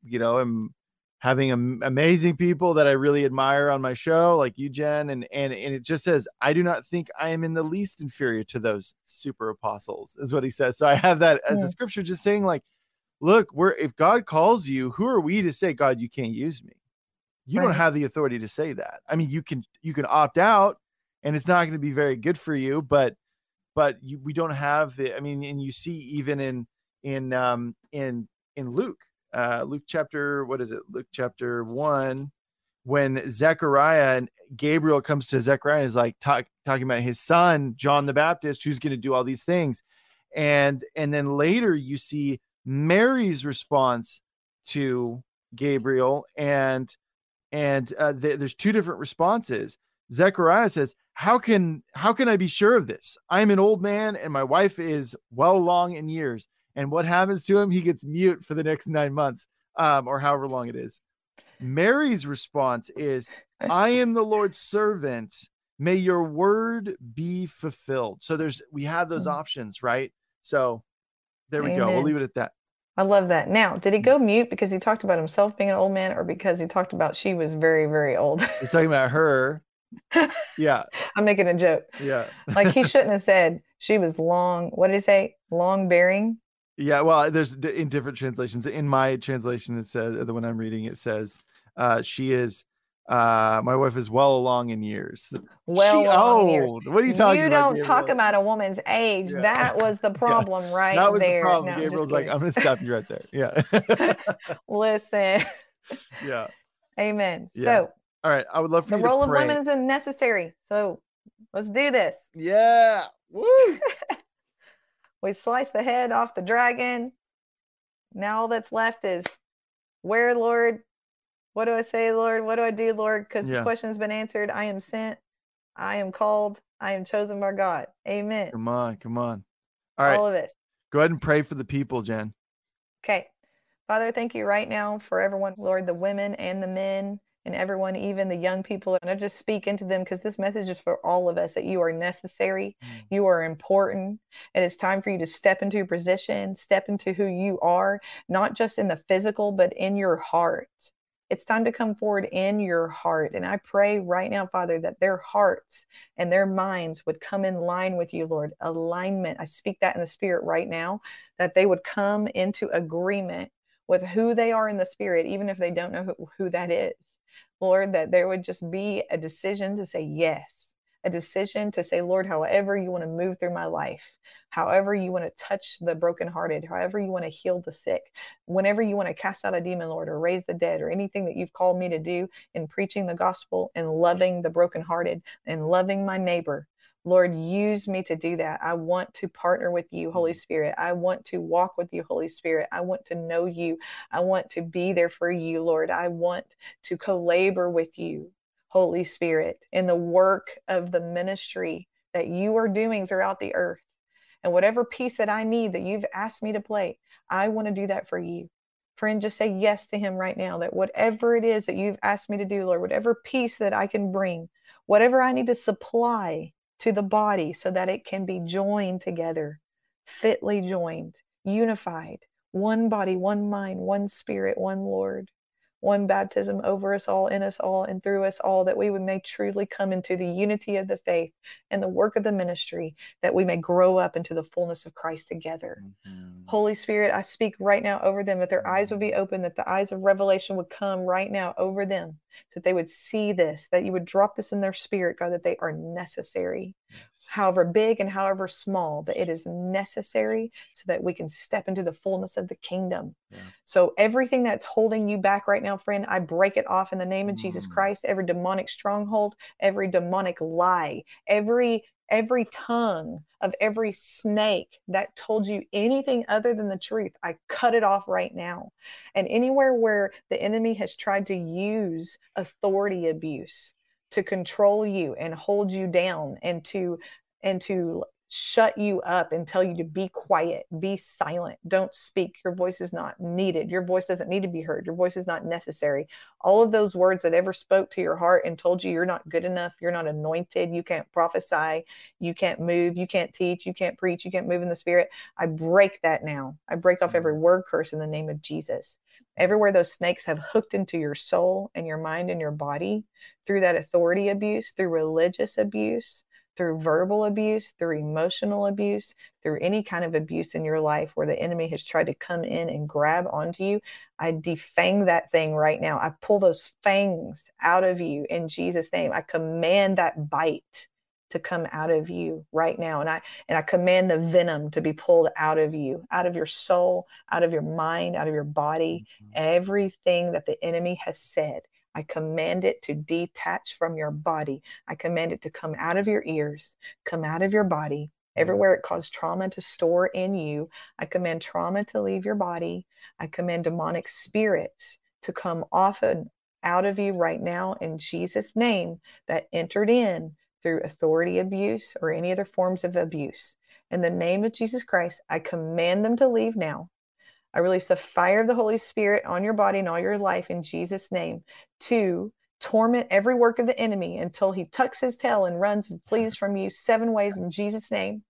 you know, I'm having am- amazing people that I really admire on my show, like you, Jen, and and and it just says, I do not think I am in the least inferior to those super apostles, is what he says. So I have that as a Mm. scripture, just saying, like, look, we're if God calls you, who are we to say, God, you can't use me? You don't have the authority to say that. I mean, you can you can opt out, and it's not going to be very good for you, but but you, we don't have the. I mean, and you see even in in um in in Luke, uh Luke chapter what is it? Luke chapter one, when Zechariah and Gabriel comes to Zechariah and is like talk, talking about his son John the Baptist, who's going to do all these things, and and then later you see Mary's response to Gabriel and and uh, th- there's two different responses. Zechariah says, "How can how can I be sure of this? I'm an old man and my wife is well along in years." And what happens to him? He gets mute for the next nine months, um, or however long it is. Mary's response is, I am the Lord's servant. May your word be fulfilled. So there's we have those Mm. options, right? So there we go. We'll leave it at that. I love that. Now, did he go mute because he talked about himself being an old man or because he talked about she was very, very old? He's talking about her. Yeah, I'm making a joke. yeah. Like he shouldn't have said she was long. What did he say? Long bearing. Yeah, well, there's d- in different translations. In my translation, it says the one I'm reading, it says uh, she is uh, my wife is well along in years. Well, she in years. old. What are you talking you about? You don't talk about a woman's age. Yeah. That was the problem right that was there. the problem. No, I'm Gabriel's like. I'm gonna stop you right there. Yeah, Listen. yeah. Amen. Yeah. So All right, I would love for the role to of women is necessary. So let's do this. Yeah. Woo. We slice the head off the dragon. Now all that's left is where, Lord? What do I say, Lord? What do I do, Lord? Because Yeah. the question's been answered. I am sent. I am called. I am chosen by God. Amen. Come on, come on. All right, All of us. go ahead and pray for the people, Jen. Okay. Father, thank you right now for everyone, Lord, the women and the men and everyone, even the young people. And I just speak into them because this message is for all of us that you are necessary, mm. you are important, and it's time for you to step into your position, step into who you are, not just in the physical, but in your heart. It's time to come forward in your heart. And I pray right now, Father, that their hearts and their minds would come in line with you, Lord. Alignment. I speak that in the spirit right now, that they would come into agreement with who they are in the spirit, even if they don't know who, who that is. Lord, that there would just be a decision to say yes, a decision to say, Lord, however you want to move through my life, however you want to touch the brokenhearted, however you want to heal the sick, whenever you want to cast out a demon, Lord, or raise the dead, or anything that you've called me to do in preaching the gospel and loving the brokenhearted and loving my neighbor. Lord, use me to do that. I want to partner with you, Holy mm-hmm. Spirit. I want to walk with you, Holy Spirit. I want to know you. I want to be there for you, Lord. I want to co labor with you, Holy Spirit, in the work of the ministry that you are doing throughout the earth. And whatever piece that I need that you've asked me to play, I want to do that for you. Friend, just say yes to Him right now that whatever it is that you've asked me to do, Lord, whatever piece that I can bring, whatever I need to supply to the body so that it can be joined together, fitly joined, unified, one body, one mind, one spirit, one Lord, one baptism over us all, in us all, and through us all, that we would may truly come into the unity of the faith and the work of the ministry, that we may grow up into the fullness of Christ together. Mm-hmm. Holy Spirit, I speak right now over them that their eyes would be mm-hmm. open, that the eyes of revelation would come right now over them, so that they would see this, that you would drop this in their spirit, God, that they are necessary, however big and however small, that it is necessary so that we can step into the fullness of the kingdom. Yeah. So everything that's holding you back right now, friend, I break it off in the name of Jesus Mm. Christ. Every demonic stronghold, every demonic lie, every every tongue of every snake that told you anything other than the truth, I cut it off right now. And anywhere where the enemy has tried to use authority abuse to control you and hold you down and to and to shut you up and tell you to be quiet, be silent, don't speak. Your voice is not needed. Your voice doesn't need to be heard. Your voice is not necessary. All of those words that ever spoke to your heart and told you you're not good enough, you're not anointed, you can't prophesy, you can't move, you can't teach, you can't preach, you can't move in the spirit. I break that now. I break off every mm-hmm. word curse in the name of Jesus. Everywhere those snakes have hooked into your soul and your mind and your body through that authority abuse, through religious abuse, through verbal abuse, through emotional abuse, through any kind of abuse in your life where the enemy has tried to come in and grab onto you, I defang that thing right now. I pull those fangs out of you in Jesus' name. I command that bite to come out of you right now and i and i command the venom to be pulled out of you out of your soul out of your mind out of your body mm-hmm. everything that the enemy has said I command it to detach from your body. I command it to come out of your ears, come out of your body. Mm-hmm. Everywhere it caused trauma to store in you, I command trauma to leave your body. I command demonic spirits to come off and out of you right now in Jesus' name that entered in through authority abuse or any other forms of abuse. In the name of Jesus Christ, I command them to leave now. I release the fire of the Holy Spirit on your body and all your life in Jesus' name to torment every work of the enemy until he tucks his tail and runs and flees from you seven ways in Jesus' name.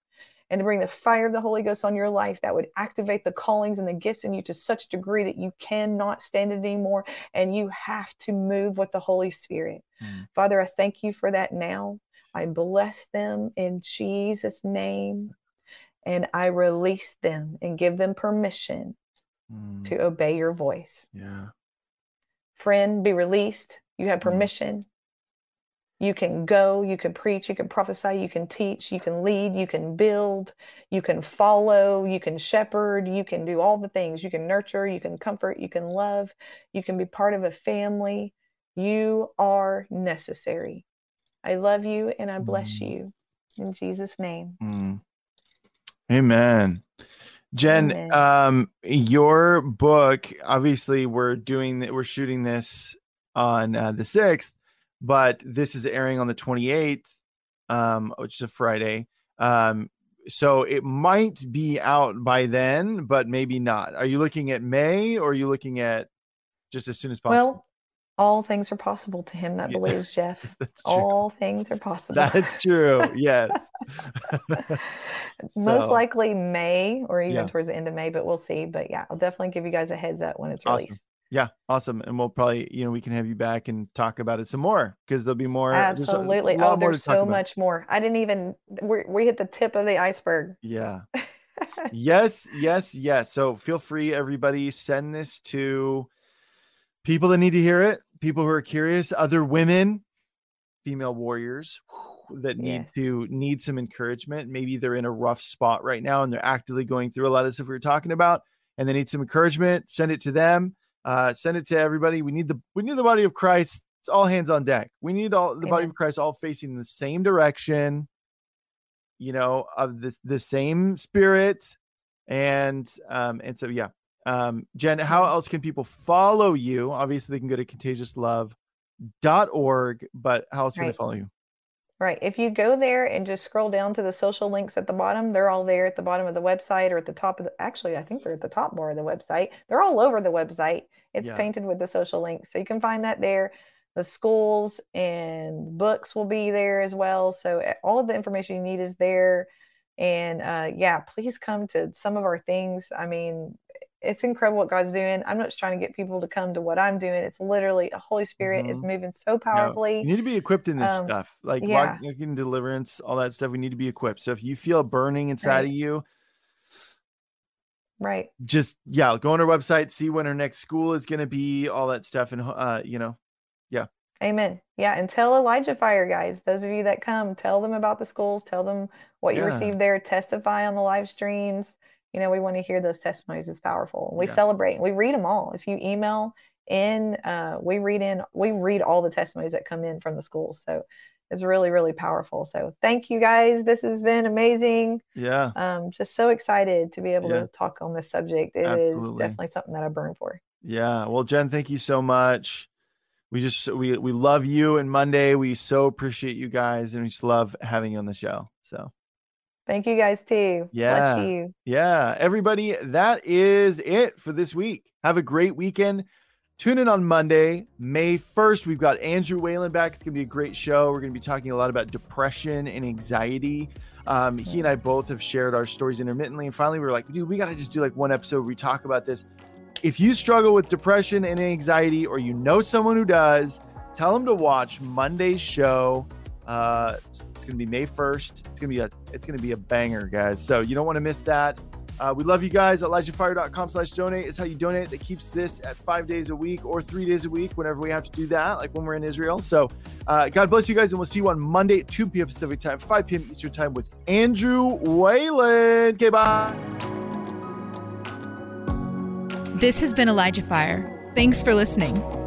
And to bring the fire of the Holy Ghost on your life that would activate the callings and the gifts in you to such degree that you cannot stand it anymore and you have to move with the Holy Spirit. Mm. Father, I thank you for that now. I bless them in Jesus' name and I release them and give them permission mm. to obey your voice. Yeah. Friend, be released. You have mm. permission. Mm. You can go, you can preach, you can prophesy, you can teach, you can lead, you can build, you can follow, you can shepherd, you can do all the things. You can nurture, you can comfort, you can love, you can be part of a family. You are necessary. I love you and I bless mm. you in Jesus' name. Mm. Amen. Jen, Amen. um, your book, obviously we're doing that, we're shooting this on uh, the 6th, but this is airing on the 28th, um, which is a Friday. Um, so it might be out by then, but maybe not. Are you looking at May or are you looking at just as soon as possible? Well, all things are possible to him that believes, Jeff. all things are possible. That's true. Yes. so, Most likely May or even yeah. towards the end of May, but we'll see. But yeah, I'll definitely give you guys a heads up when it's released. Yeah, awesome. And we'll probably, you know, we can have you back and talk about it some more because there'll be more. Absolutely. Oh, there's oh, there's so much more. I didn't even, we we hit the tip of the iceberg. Yeah. yes, yes, yes. So feel free, everybody, send this to people that need to hear it people who are curious, other women, female warriors that need to need some encouragement. Maybe they're in a rough spot right now and they're actively going through a lot of stuff we are talking about, and they need some encouragement. Send it to them. Uh, send it to everybody. We need the we need the body of Christ. It's all hands on deck. We need all the Amen. body of Christ all facing the same direction. You know, of the the same spirit, and um, and so yeah, um, Jen, how else can people follow you? Obviously, they can go to contagiouslove.org, but how else can right. they follow you? Right. If you go there and just scroll down to the social links at the bottom, they're all there at the bottom of the website or at the top of the actually, I think they're at the top bar of the website. They're all over the website. It's yeah. painted with the social links. So you can find that there. The schools and books will be there as well. So eh, all of the information you need is there. And uh, yeah, please come to some of our things. I mean, it's incredible what God's doing. I'm not just trying to get people to come to what I'm doing. It's literally the Holy Spirit mm-hmm. is moving so powerfully. No, you need to be equipped in this um, stuff, like yeah. walking deliverance, all that stuff. We need to be equipped. So if you feel burning inside right. of you, right, just yeah, go on our website, see when our next school is going to be, all that stuff, and uh, you know, yeah. Amen. Yeah, and tell Elijah Fire guys, those of you that come, tell them about the schools, tell them what you yeah. received there, testify on the live streams you know we want to hear those testimonies it's powerful we yeah. celebrate we read them all if you email in uh, we read in we read all the testimonies that come in from the schools so it's really really powerful so thank you guys this has been amazing yeah um just so excited to be able yeah. to talk on this subject It Absolutely. is definitely something that i burn for yeah well jen thank you so much we just we we love you and monday we so appreciate you guys and we just love having you on the show so Thank you guys too. Yeah. Yeah. Everybody, that is it for this week. Have a great weekend. Tune in on Monday, May 1st. We've got Andrew Whalen back. It's going to be a great show. We're going to be talking a lot about depression and anxiety. Um, he and I both have shared our stories intermittently. And finally, we were like, dude, we got to just do like one episode where we talk about this. If you struggle with depression and anxiety, or you know someone who does, tell them to watch Monday's show. Uh, it's going to be May 1st. It's going to be a it's going to be a banger, guys. So you don't want to miss that. Uh, we love you guys. ElijahFire.com slash donate is how you donate. That keeps this at five days a week or three days a week whenever we have to do that, like when we're in Israel. So uh, God bless you guys, and we'll see you on Monday at 2 p.m. Pacific time, 5 p.m. Eastern time with Andrew Whalen. Okay, bye. This has been Elijah Fire. Thanks for listening.